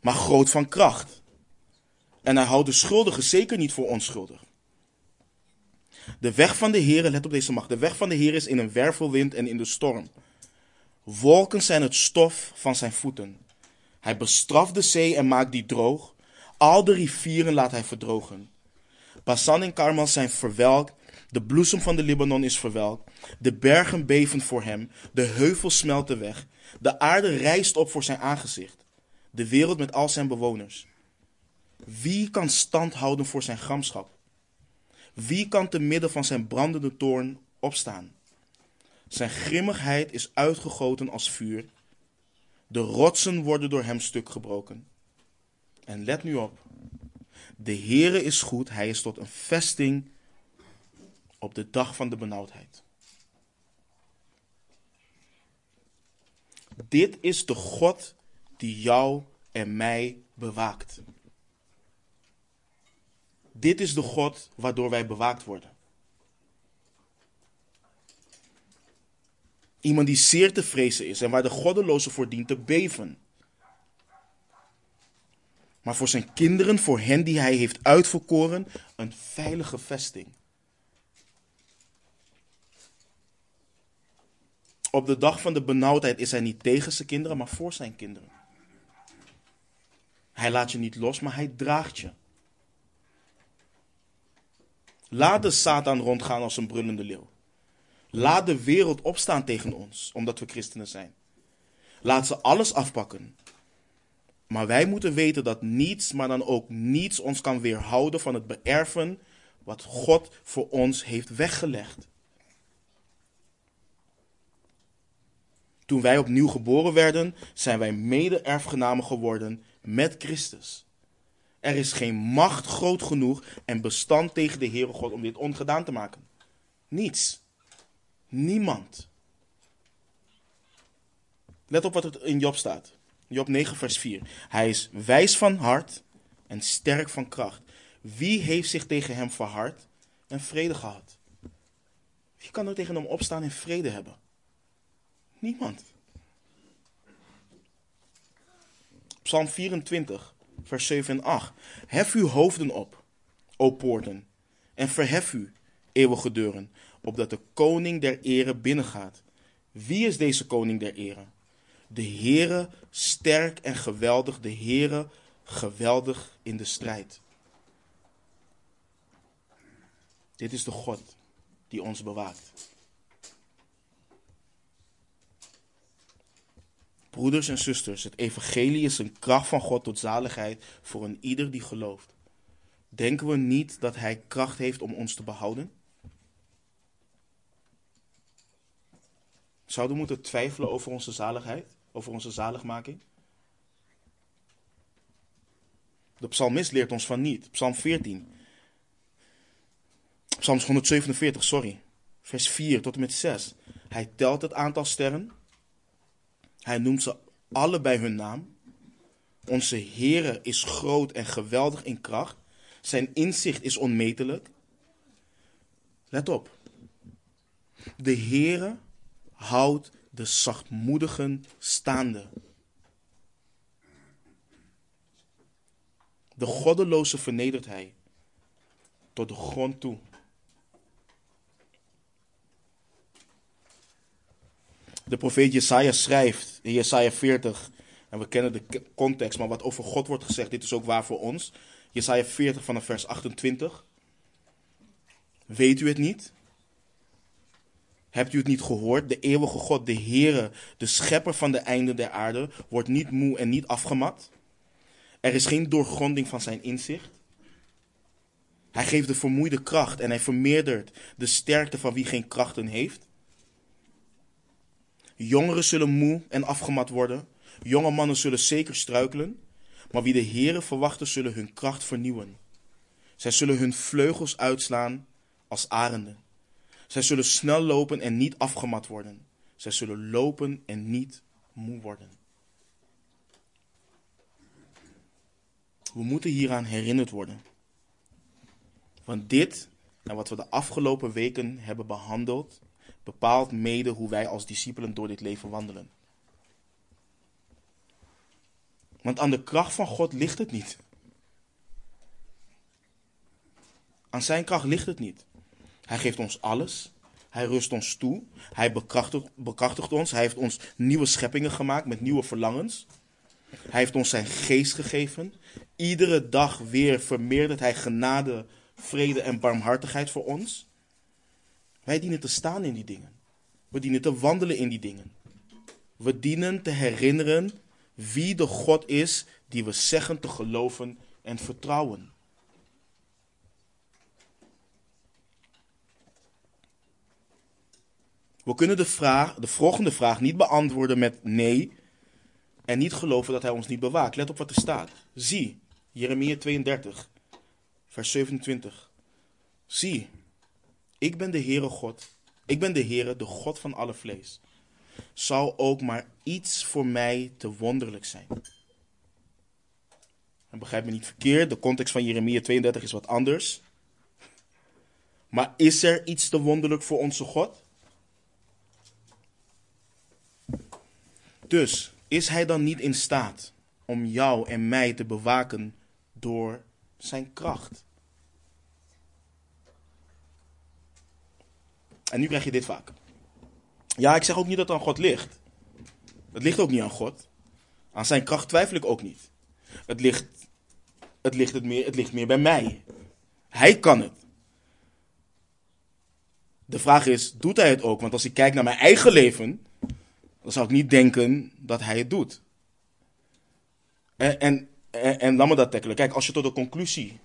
maar groot van kracht. En hij houdt de schuldigen zeker niet voor onschuldig. De weg van de Heere, let op deze macht, de weg van de Heer is in een wervelwind en in de storm. Wolken zijn het stof van zijn voeten. Hij bestraft de zee en maakt die droog. Al de rivieren laat hij verdrogen. Basan en Karmel zijn verwelkt. De bloesem van de Libanon is verwelkt. De bergen beven voor hem. De heuvels smelten weg. De aarde rijst op voor zijn aangezicht. De wereld met al zijn bewoners. Wie kan stand houden voor zijn gramschap? Wie kan te midden van zijn brandende toorn opstaan? Zijn grimmigheid is uitgegoten als vuur. De rotsen worden door hem stuk gebroken. En let nu op. De Heere is goed, hij is tot een vesting op de dag van de benauwdheid. Dit is de God die jou en mij bewaakt. Dit is de God waardoor wij bewaakt worden. Iemand die zeer te vrezen is en waar de goddeloze voor dient te beven. Maar voor zijn kinderen, voor hen die hij heeft uitverkoren, een veilige vesting. Op de dag van de benauwdheid is hij niet tegen zijn kinderen, maar voor zijn kinderen. Hij laat je niet los, maar hij draagt je. Laat de Satan rondgaan als een brullende leeuw. Laat de wereld opstaan tegen ons, omdat we christenen zijn. Laat ze alles afpakken. Maar wij moeten weten dat niets, maar dan ook niets ons kan weerhouden van het beërven wat God voor ons heeft weggelegd. Toen wij opnieuw geboren werden, zijn wij mede-erfgenamen geworden met Christus. Er is geen macht groot genoeg en bestand tegen de Heere God om dit ongedaan te maken. Niets. Niemand. Let op wat er in Job staat. Job 9, vers 4. Hij is wijs van hart en sterk van kracht. Wie heeft zich tegen hem verhard en vrede gehad? Wie kan er tegen hem opstaan en vrede hebben? Niemand. Psalm 24, vers 7 en 8. Hef uw hoofden op, o poorten, en verhef u, eeuwige deuren, opdat de koning der ere binnengaat. Wie is deze koning der ere? De Heere sterk en geweldig, de Heere geweldig in de strijd. Dit is de God die ons bewaakt. Broeders en zusters, het evangelie is een kracht van God tot zaligheid voor een ieder die gelooft. Denken we niet dat Hij kracht heeft om ons te behouden? Zouden we moeten twijfelen over onze zaligheid, over onze zaligmaking? De psalmist leert ons van niet. Psalm 14. Psalms 147, sorry. Vers 4 tot en met 6. Hij telt het aantal sterren. Hij noemt ze alle bij hun naam. Onze Heere is groot en geweldig in kracht. Zijn inzicht is onmetelijk. Let op. De Heere houdt de zachtmoedigen staande. De goddeloze vernedert hij tot de grond toe. De profeet Jesaja schrijft in Jesaja 40, en we kennen de context, maar wat over God wordt gezegd, dit is ook waar voor ons. Jesaja 40 vanaf vers 28. Weet u het niet? Hebt u het niet gehoord? De eeuwige God, de Heere, de schepper van de einden der aarde, wordt niet moe en niet afgemat. Er is geen doorgronding van zijn inzicht. Hij geeft de vermoeide kracht en hij vermeerdert de sterkte van wie geen krachten heeft. Jongeren zullen moe en afgemat worden. Jonge mannen zullen zeker struikelen. Maar wie de Heere verwachten, zullen hun kracht vernieuwen. Zij zullen hun vleugels uitslaan als arenden. Zij zullen snel lopen en niet afgemat worden. Zij zullen lopen en niet moe worden. We moeten hieraan herinnerd worden. Want dit en wat we de afgelopen weken hebben behandeld, bepaalt mede hoe wij als discipelen door dit leven wandelen. Want aan de kracht van God ligt het niet. Aan zijn kracht ligt het niet. Hij geeft ons alles. Hij rust ons toe. Hij bekrachtigt, bekrachtigt ons. Hij heeft ons nieuwe scheppingen gemaakt met nieuwe verlangens. Hij heeft ons zijn geest gegeven. Iedere dag weer vermeerdert hij genade, vrede en barmhartigheid voor ons. Wij dienen te staan in die dingen. We dienen te wandelen in die dingen. We dienen te herinneren wie de God is die we zeggen te geloven en vertrouwen. We kunnen de, vraag, de volgende vraag niet beantwoorden met nee en niet geloven dat hij ons niet bewaakt. Let op wat er staat. Zie, Jeremia 32, vers 27. Zie, ik ben de Heere God. Ik ben de Heere, de God van alle vlees. Zal ook maar iets voor mij te wonderlijk zijn. En begrijp me niet verkeerd, de context van Jeremia 32 is wat anders. Maar is er iets te wonderlijk voor onze God? Dus is hij dan niet in staat om jou en mij te bewaken door zijn kracht? En nu krijg je dit vaak. Ja, ik zeg ook niet dat het aan God ligt. Het ligt ook niet aan God. Aan zijn kracht twijfel ik ook niet. Het ligt, het ligt, het meer, het ligt meer bij mij. Hij kan het. De vraag is, doet hij het ook? Want als ik kijk naar mijn eigen leven, dan zou ik niet denken dat hij het doet. En, en, en, laat me dat tackelen. Kijk, als je tot de conclusie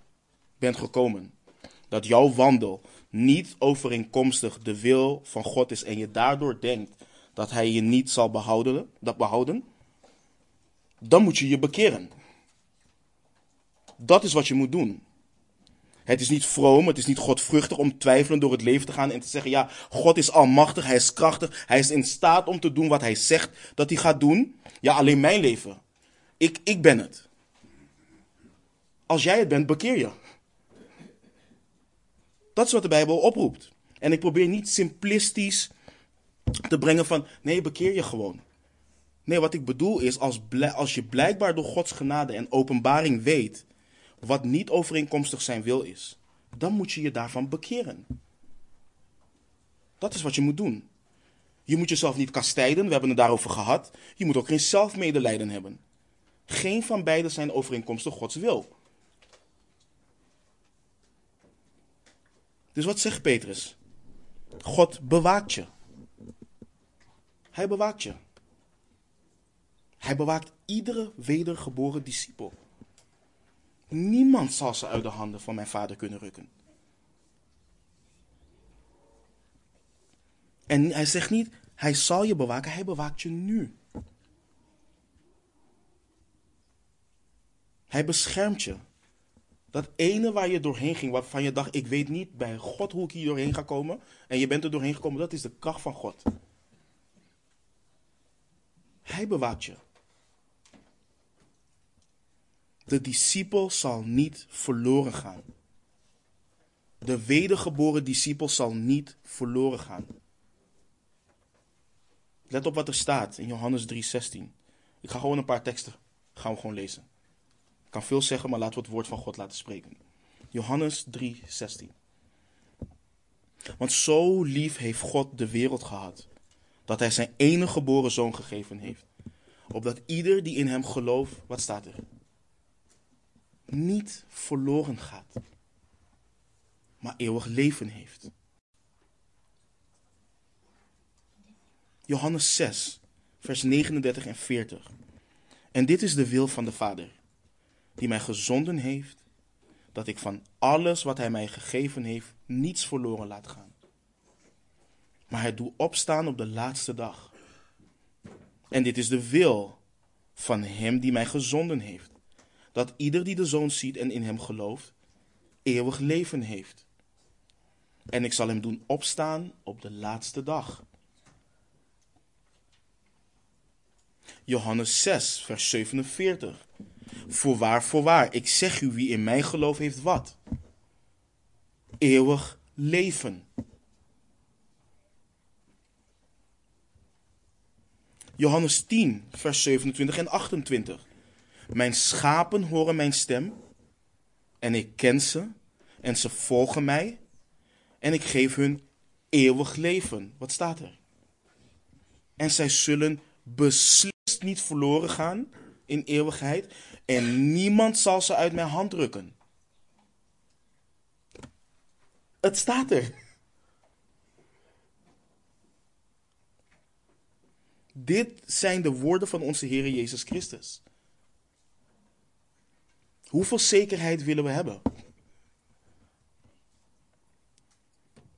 bent gekomen dat jouw wandel niet overeenkomstig de wil van God is en je daardoor denkt dat hij je niet zal behouden, dat behouden, dan moet je je bekeren. Dat is wat je moet doen. Het is niet vroom, het is niet godvruchtig om twijfelen door het leven te gaan en te zeggen, ja, God is almachtig, hij is krachtig, hij is in staat om te doen wat hij zegt dat hij gaat doen. Ja, alleen mijn leven. Ik, ik ben het. Als jij het bent, bekeer je. Dat is wat de Bijbel oproept. En ik probeer niet simplistisch te brengen van, nee, bekeer je gewoon. Nee, wat ik bedoel is, als, als je blijkbaar door Gods genade en openbaring weet wat niet overeenkomstig zijn wil is, dan moet je je daarvan bekeren. Dat is wat je moet doen. Je moet jezelf niet kastijden, we hebben het daarover gehad. Je moet ook geen zelfmedelijden hebben. Geen van beide zijn overeenkomstig Gods wil. Dus wat zegt Petrus? God bewaakt je. Hij bewaakt je. Hij bewaakt iedere wedergeboren discipel. Niemand zal ze uit de handen van mijn vader kunnen rukken. En hij zegt niet, hij zal je bewaken, hij bewaakt je nu. Hij beschermt je. Dat ene waar je doorheen ging, waarvan je dacht, ik weet niet bij God hoe ik hier doorheen ga komen. En je bent er doorheen gekomen, dat is de kracht van God. Hij bewaakt je. De discipel zal niet verloren gaan. De wedergeboren discipel zal niet verloren gaan. Let op wat er staat in Johannes 3:16. Ik ga gewoon een paar teksten gaan we gewoon lezen. Ik kan veel zeggen, maar laten we het woord van God laten spreken. Johannes 3:16. Want zo lief heeft God de wereld gehad, dat hij zijn enige geboren zoon gegeven heeft, opdat ieder die in hem gelooft, wat staat er? Niet verloren gaat, maar eeuwig leven heeft. Johannes 6, vers 39 en 40. En dit is de wil van de Vader, die mij gezonden heeft, dat ik van alles wat Hij mij gegeven heeft niets verloren laat gaan. Maar hij doet opstaan op de laatste dag. En dit is de wil van Hem die mij gezonden heeft, dat ieder die de Zoon ziet en in Hem gelooft, eeuwig leven heeft. En ik zal Hem doen opstaan op de laatste dag. Johannes 6, vers 47. Voorwaar, voorwaar, ik zeg u, wie in mij geloof heeft wat? Eeuwig leven. Johannes 10, vers 27 en 28. Mijn schapen horen mijn stem en ik ken ze en ze volgen mij en ik geef hun eeuwig leven. Wat staat er? En zij zullen beslist niet verloren gaan in eeuwigheid en niemand zal ze uit mijn hand drukken. Het staat er. Dit zijn de woorden van onze Heer Jezus Christus. Hoeveel zekerheid willen we hebben?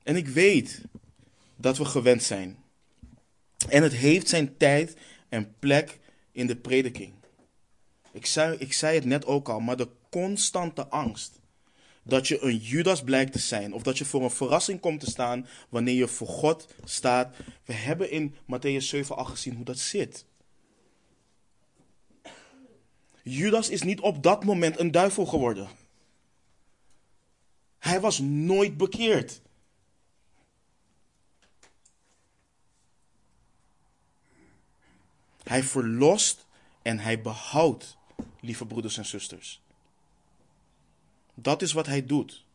En ik weet dat we gewend zijn. En het heeft zijn tijd en plek in de prediking. Ik zei, ik zei het net ook al, maar de constante angst dat je een Judas blijkt te zijn, of dat je voor een verrassing komt te staan wanneer je voor God staat. We hebben in Matthäus 7 al gezien hoe dat zit. Judas is niet op dat moment een duivel geworden. Hij was nooit bekeerd. Hij verlost en hij behoudt, lieve broeders en zusters. Dat is wat hij doet.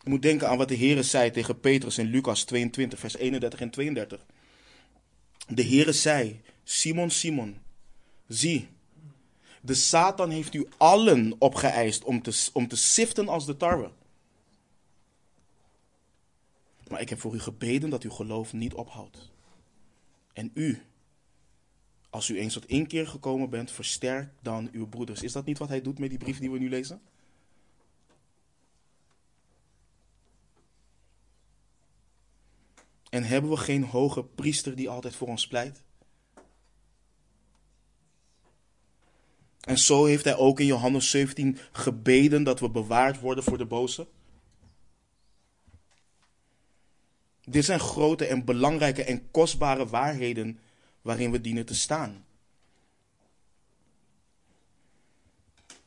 Je moet denken aan wat de Heer zei tegen Petrus in Lucas 22, vers 31 en 32. De Heere zei, Simon, Simon, zie, de Satan heeft u allen opgeëist om te, om te siften als de tarwe. Maar ik heb voor u gebeden dat uw geloof niet ophoudt. En u, als u eens tot inkeer gekomen bent, versterk dan uw broeders. Is dat niet wat hij doet met die brief die we nu lezen? En hebben we geen hoge priester die altijd voor ons pleit? En zo heeft hij ook in Johannes 17 gebeden dat we bewaard worden voor de boze. Dit zijn grote en belangrijke en kostbare waarheden waarin we dienen te staan.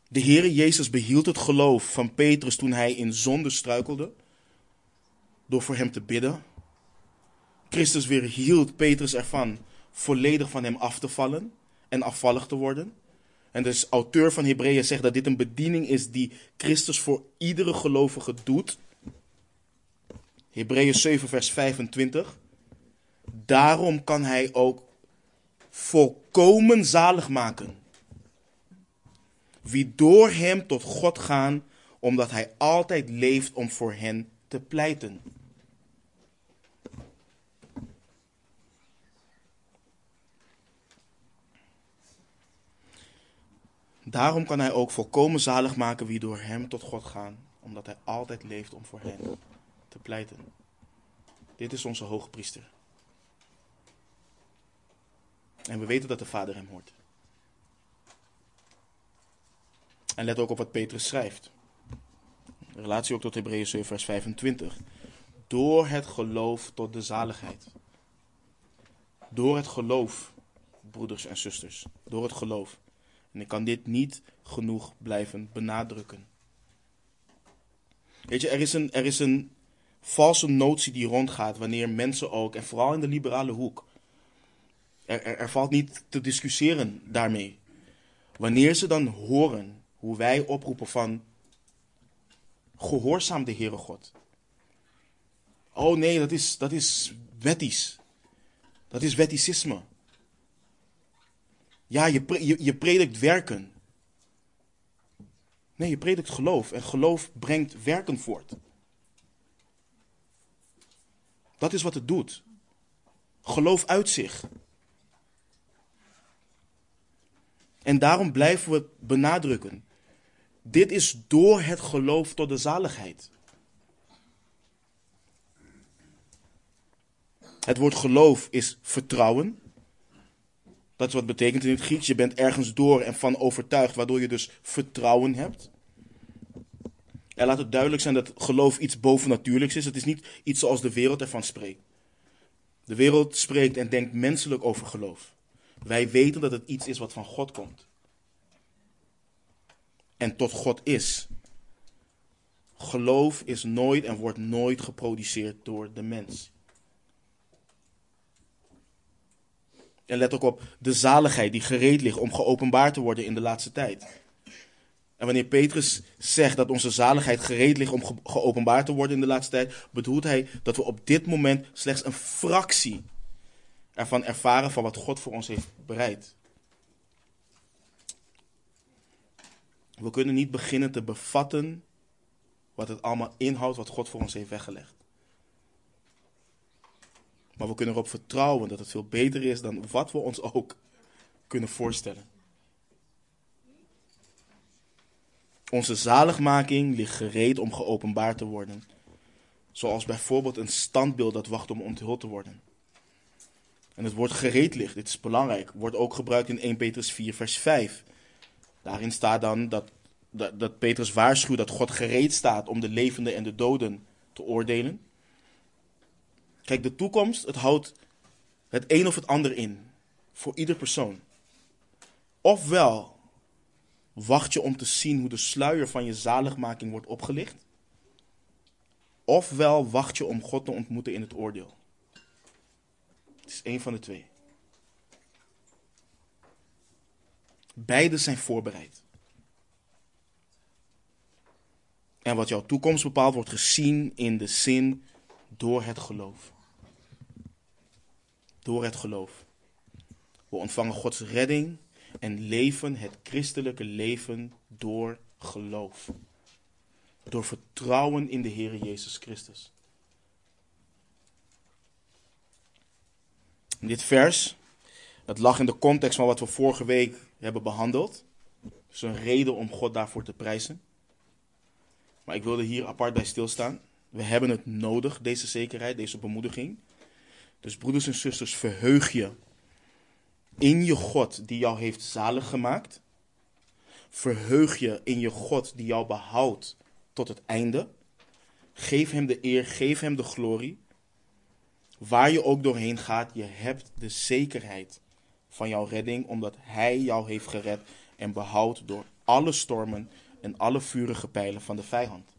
De Heere Jezus behield het geloof van Petrus toen hij in zonde struikelde, door voor hem te bidden. Christus weerhield Petrus ervan volledig van hem af te vallen en afvallig te worden. En dus auteur van Hebreeën zegt dat dit een bediening is die Christus voor iedere gelovige doet. Hebreeën 7 vers 25. Daarom kan hij ook volkomen zalig maken. Wie door hem tot God gaan, omdat hij altijd leeft om voor hen te pleiten. Daarom kan hij ook volkomen zalig maken wie door hem tot God gaan, omdat hij altijd leeft om voor hen te pleiten. Dit is onze hoge priester. En we weten dat de Vader hem hoort. En let ook op wat Petrus schrijft. relatie ook tot Hebreeën 7, vers 25. Door het geloof tot de zaligheid. Door het geloof, broeders en zusters. Door het geloof. En ik kan dit niet genoeg blijven benadrukken. Weet je, er is een, er is een valse notie die rondgaat wanneer mensen ook, en vooral in de liberale hoek, er, valt niet te discussiëren daarmee. Wanneer ze dan horen hoe wij oproepen van gehoorzaam de Heere God. Oh nee, dat is, dat is wettisch. Dat is wetticisme. Ja, je, je, je predikt werken. Nee, je predikt geloof. En geloof brengt werken voort. Dat is wat het doet. Geloof uit zich. En daarom blijven we benadrukken. Dit is door het geloof tot de zaligheid. Het woord geloof is vertrouwen. Dat is wat betekent in het Grieks. Je bent ergens door en van overtuigd, waardoor je dus vertrouwen hebt. En laat het duidelijk zijn dat geloof iets bovennatuurlijks is. Het is niet iets zoals de wereld ervan spreekt. De wereld spreekt en denkt menselijk over geloof. Wij weten dat het iets is wat van God komt. En tot God is. Geloof is nooit en wordt nooit geproduceerd door de mens. En let ook op de zaligheid die gereed ligt om geopenbaard te worden in de laatste tijd. En wanneer Petrus zegt dat onze zaligheid gereed ligt om geopenbaard te worden in de laatste tijd, bedoelt hij dat we op dit moment slechts een fractie ervan ervaren van wat God voor ons heeft bereid. We kunnen niet beginnen te bevatten wat het allemaal inhoudt wat God voor ons heeft weggelegd. Maar we kunnen erop vertrouwen dat het veel beter is dan wat we ons ook kunnen voorstellen. Onze zaligmaking ligt gereed om geopenbaard te worden. Zoals bijvoorbeeld een standbeeld dat wacht om onthuld te worden. En het woord gereed ligt, dit is belangrijk, wordt ook gebruikt in 1 Petrus 4, vers 5. Daarin staat dan dat, dat, dat Petrus waarschuwt dat God gereed staat om de levenden en de doden te oordelen. Kijk, de toekomst, het houdt het een of het ander in. Voor ieder persoon. Ofwel wacht je om te zien hoe de sluier van je zaligmaking wordt opgelicht. Ofwel wacht je om God te ontmoeten in het oordeel. Het is één van de twee. Beide zijn voorbereid. En wat jouw toekomst bepaalt, wordt gezien in de zin door het geloof door het geloof. We ontvangen Gods redding en leven het christelijke leven door geloof. Door vertrouwen in de Heer Jezus Christus. dit vers, het lag in de context van wat we vorige week hebben behandeld. Dus een reden om God daarvoor te prijzen. Maar ik wilde hier apart bij stilstaan. We hebben het nodig, deze zekerheid, deze bemoediging. Dus broeders en zusters, verheug je in je God die jou heeft zalig gemaakt. Verheug je in je God die jou behoudt tot het einde. Geef hem de eer, geef hem de glorie. Waar je ook doorheen gaat, je hebt de zekerheid van jouw redding, omdat hij jou heeft gered en behoudt door alle stormen en alle vurige pijlen van de vijand.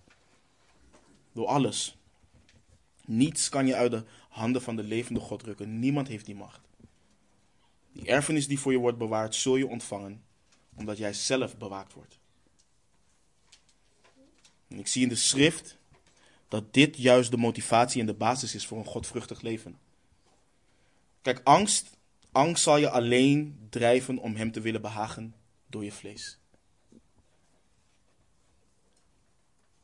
Door alles. Niets kan je uit de handen van de levende God rukken. Niemand heeft die macht. Die erfenis die voor je wordt bewaard, zul je ontvangen, omdat jij zelf bewaakt wordt. Ik zie in de schrift dat dit juist de motivatie en de basis is voor een godvruchtig leven. Kijk, angst, angst zal je alleen drijven om hem te willen behagen door je vlees.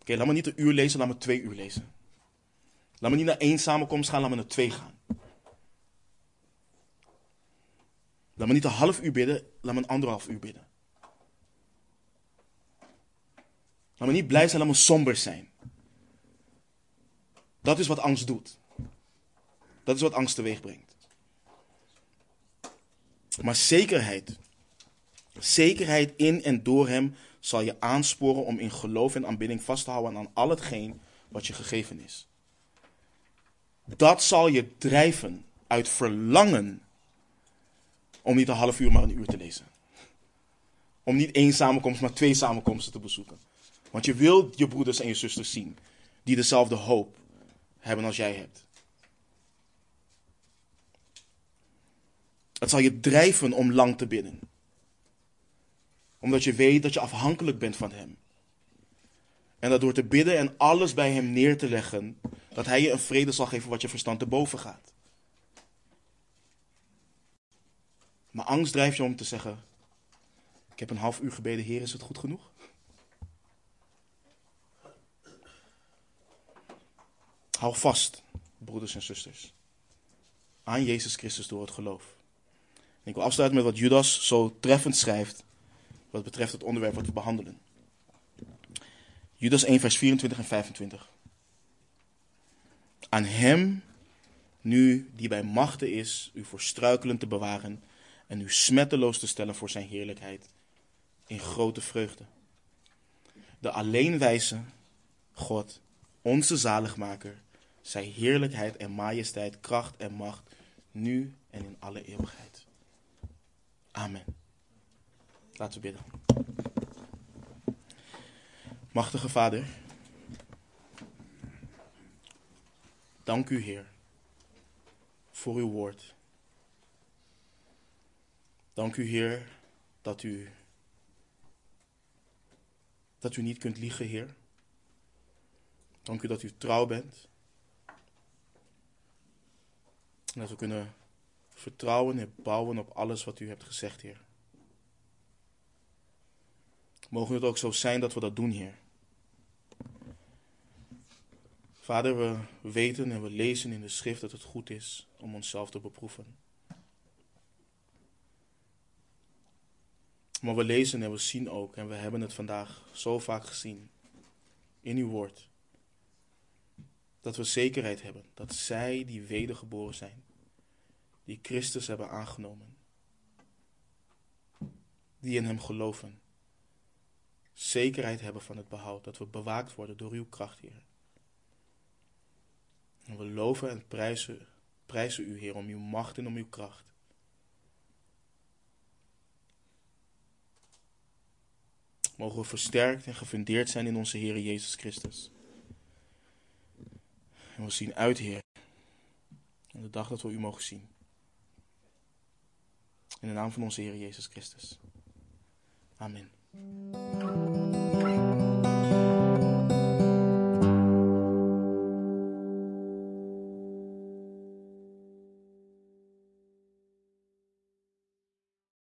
Oké, laat me niet een uur lezen, laat me twee uur lezen. Laat me niet naar één samenkomst gaan, laat me naar twee gaan. Laat me niet een half uur bidden, laat me een anderhalf uur bidden. Laat me niet blij zijn, laat me somber zijn. Dat is wat angst doet. Dat is wat angst teweeg brengt. Maar zekerheid, zekerheid in en door Hem zal je aansporen om in geloof en aanbidding vast te houden aan al hetgeen wat je gegeven is. Dat zal je drijven uit verlangen om niet een half uur, maar een uur te lezen. Om niet één samenkomst, maar twee samenkomsten te bezoeken. Want je wilt je broeders en je zusters zien die dezelfde hoop hebben als jij hebt. Het zal je drijven om lang te bidden. Omdat je weet dat je afhankelijk bent van Hem. En dat door te bidden en alles bij Hem neer te leggen, dat Hij je een vrede zal geven wat je verstand te boven gaat. Maar angst drijft je om te zeggen: Ik heb een half uur gebeden, Heer, is het goed genoeg? Hou vast, broeders en zusters, aan Jezus Christus door het geloof. En ik wil afsluiten met wat Judas zo treffend schrijft, wat betreft het onderwerp wat we behandelen. Judas 1, vers 24 en 25. Aan hem, nu die bij machten is, u voor struikelen te bewaren en u smetteloos te stellen voor zijn heerlijkheid, in grote vreugde. De alleenwijze God, onze zaligmaker, zij heerlijkheid en majesteit, kracht en macht, nu en in alle eeuwigheid. Amen. Laten we bidden. Machtige Vader, dank u Heer voor uw woord. Dank u Heer dat u dat u niet kunt liegen, Heer. Dank u dat u trouw bent. En dat we kunnen vertrouwen en bouwen op alles wat u hebt gezegd, Heer. Mogen het ook zo zijn dat we dat doen, Heer. Vader, we weten en we lezen in de schrift dat het goed is om onszelf te beproeven. Maar we lezen en we zien ook, en we hebben het vandaag zo vaak gezien in uw woord, dat we zekerheid hebben dat zij die wedergeboren zijn, die Christus hebben aangenomen, die in Hem geloven, zekerheid hebben van het behoud, dat we bewaakt worden door uw kracht, Heer. En we loven en prijzen, prijzen u, Heer, om uw macht en om uw kracht. Mogen we versterkt en gefundeerd zijn in onze Heer Jezus Christus. En we zien uit, Heer, aan de dag dat we u mogen zien. In de naam van onze Heer Jezus Christus. Amen.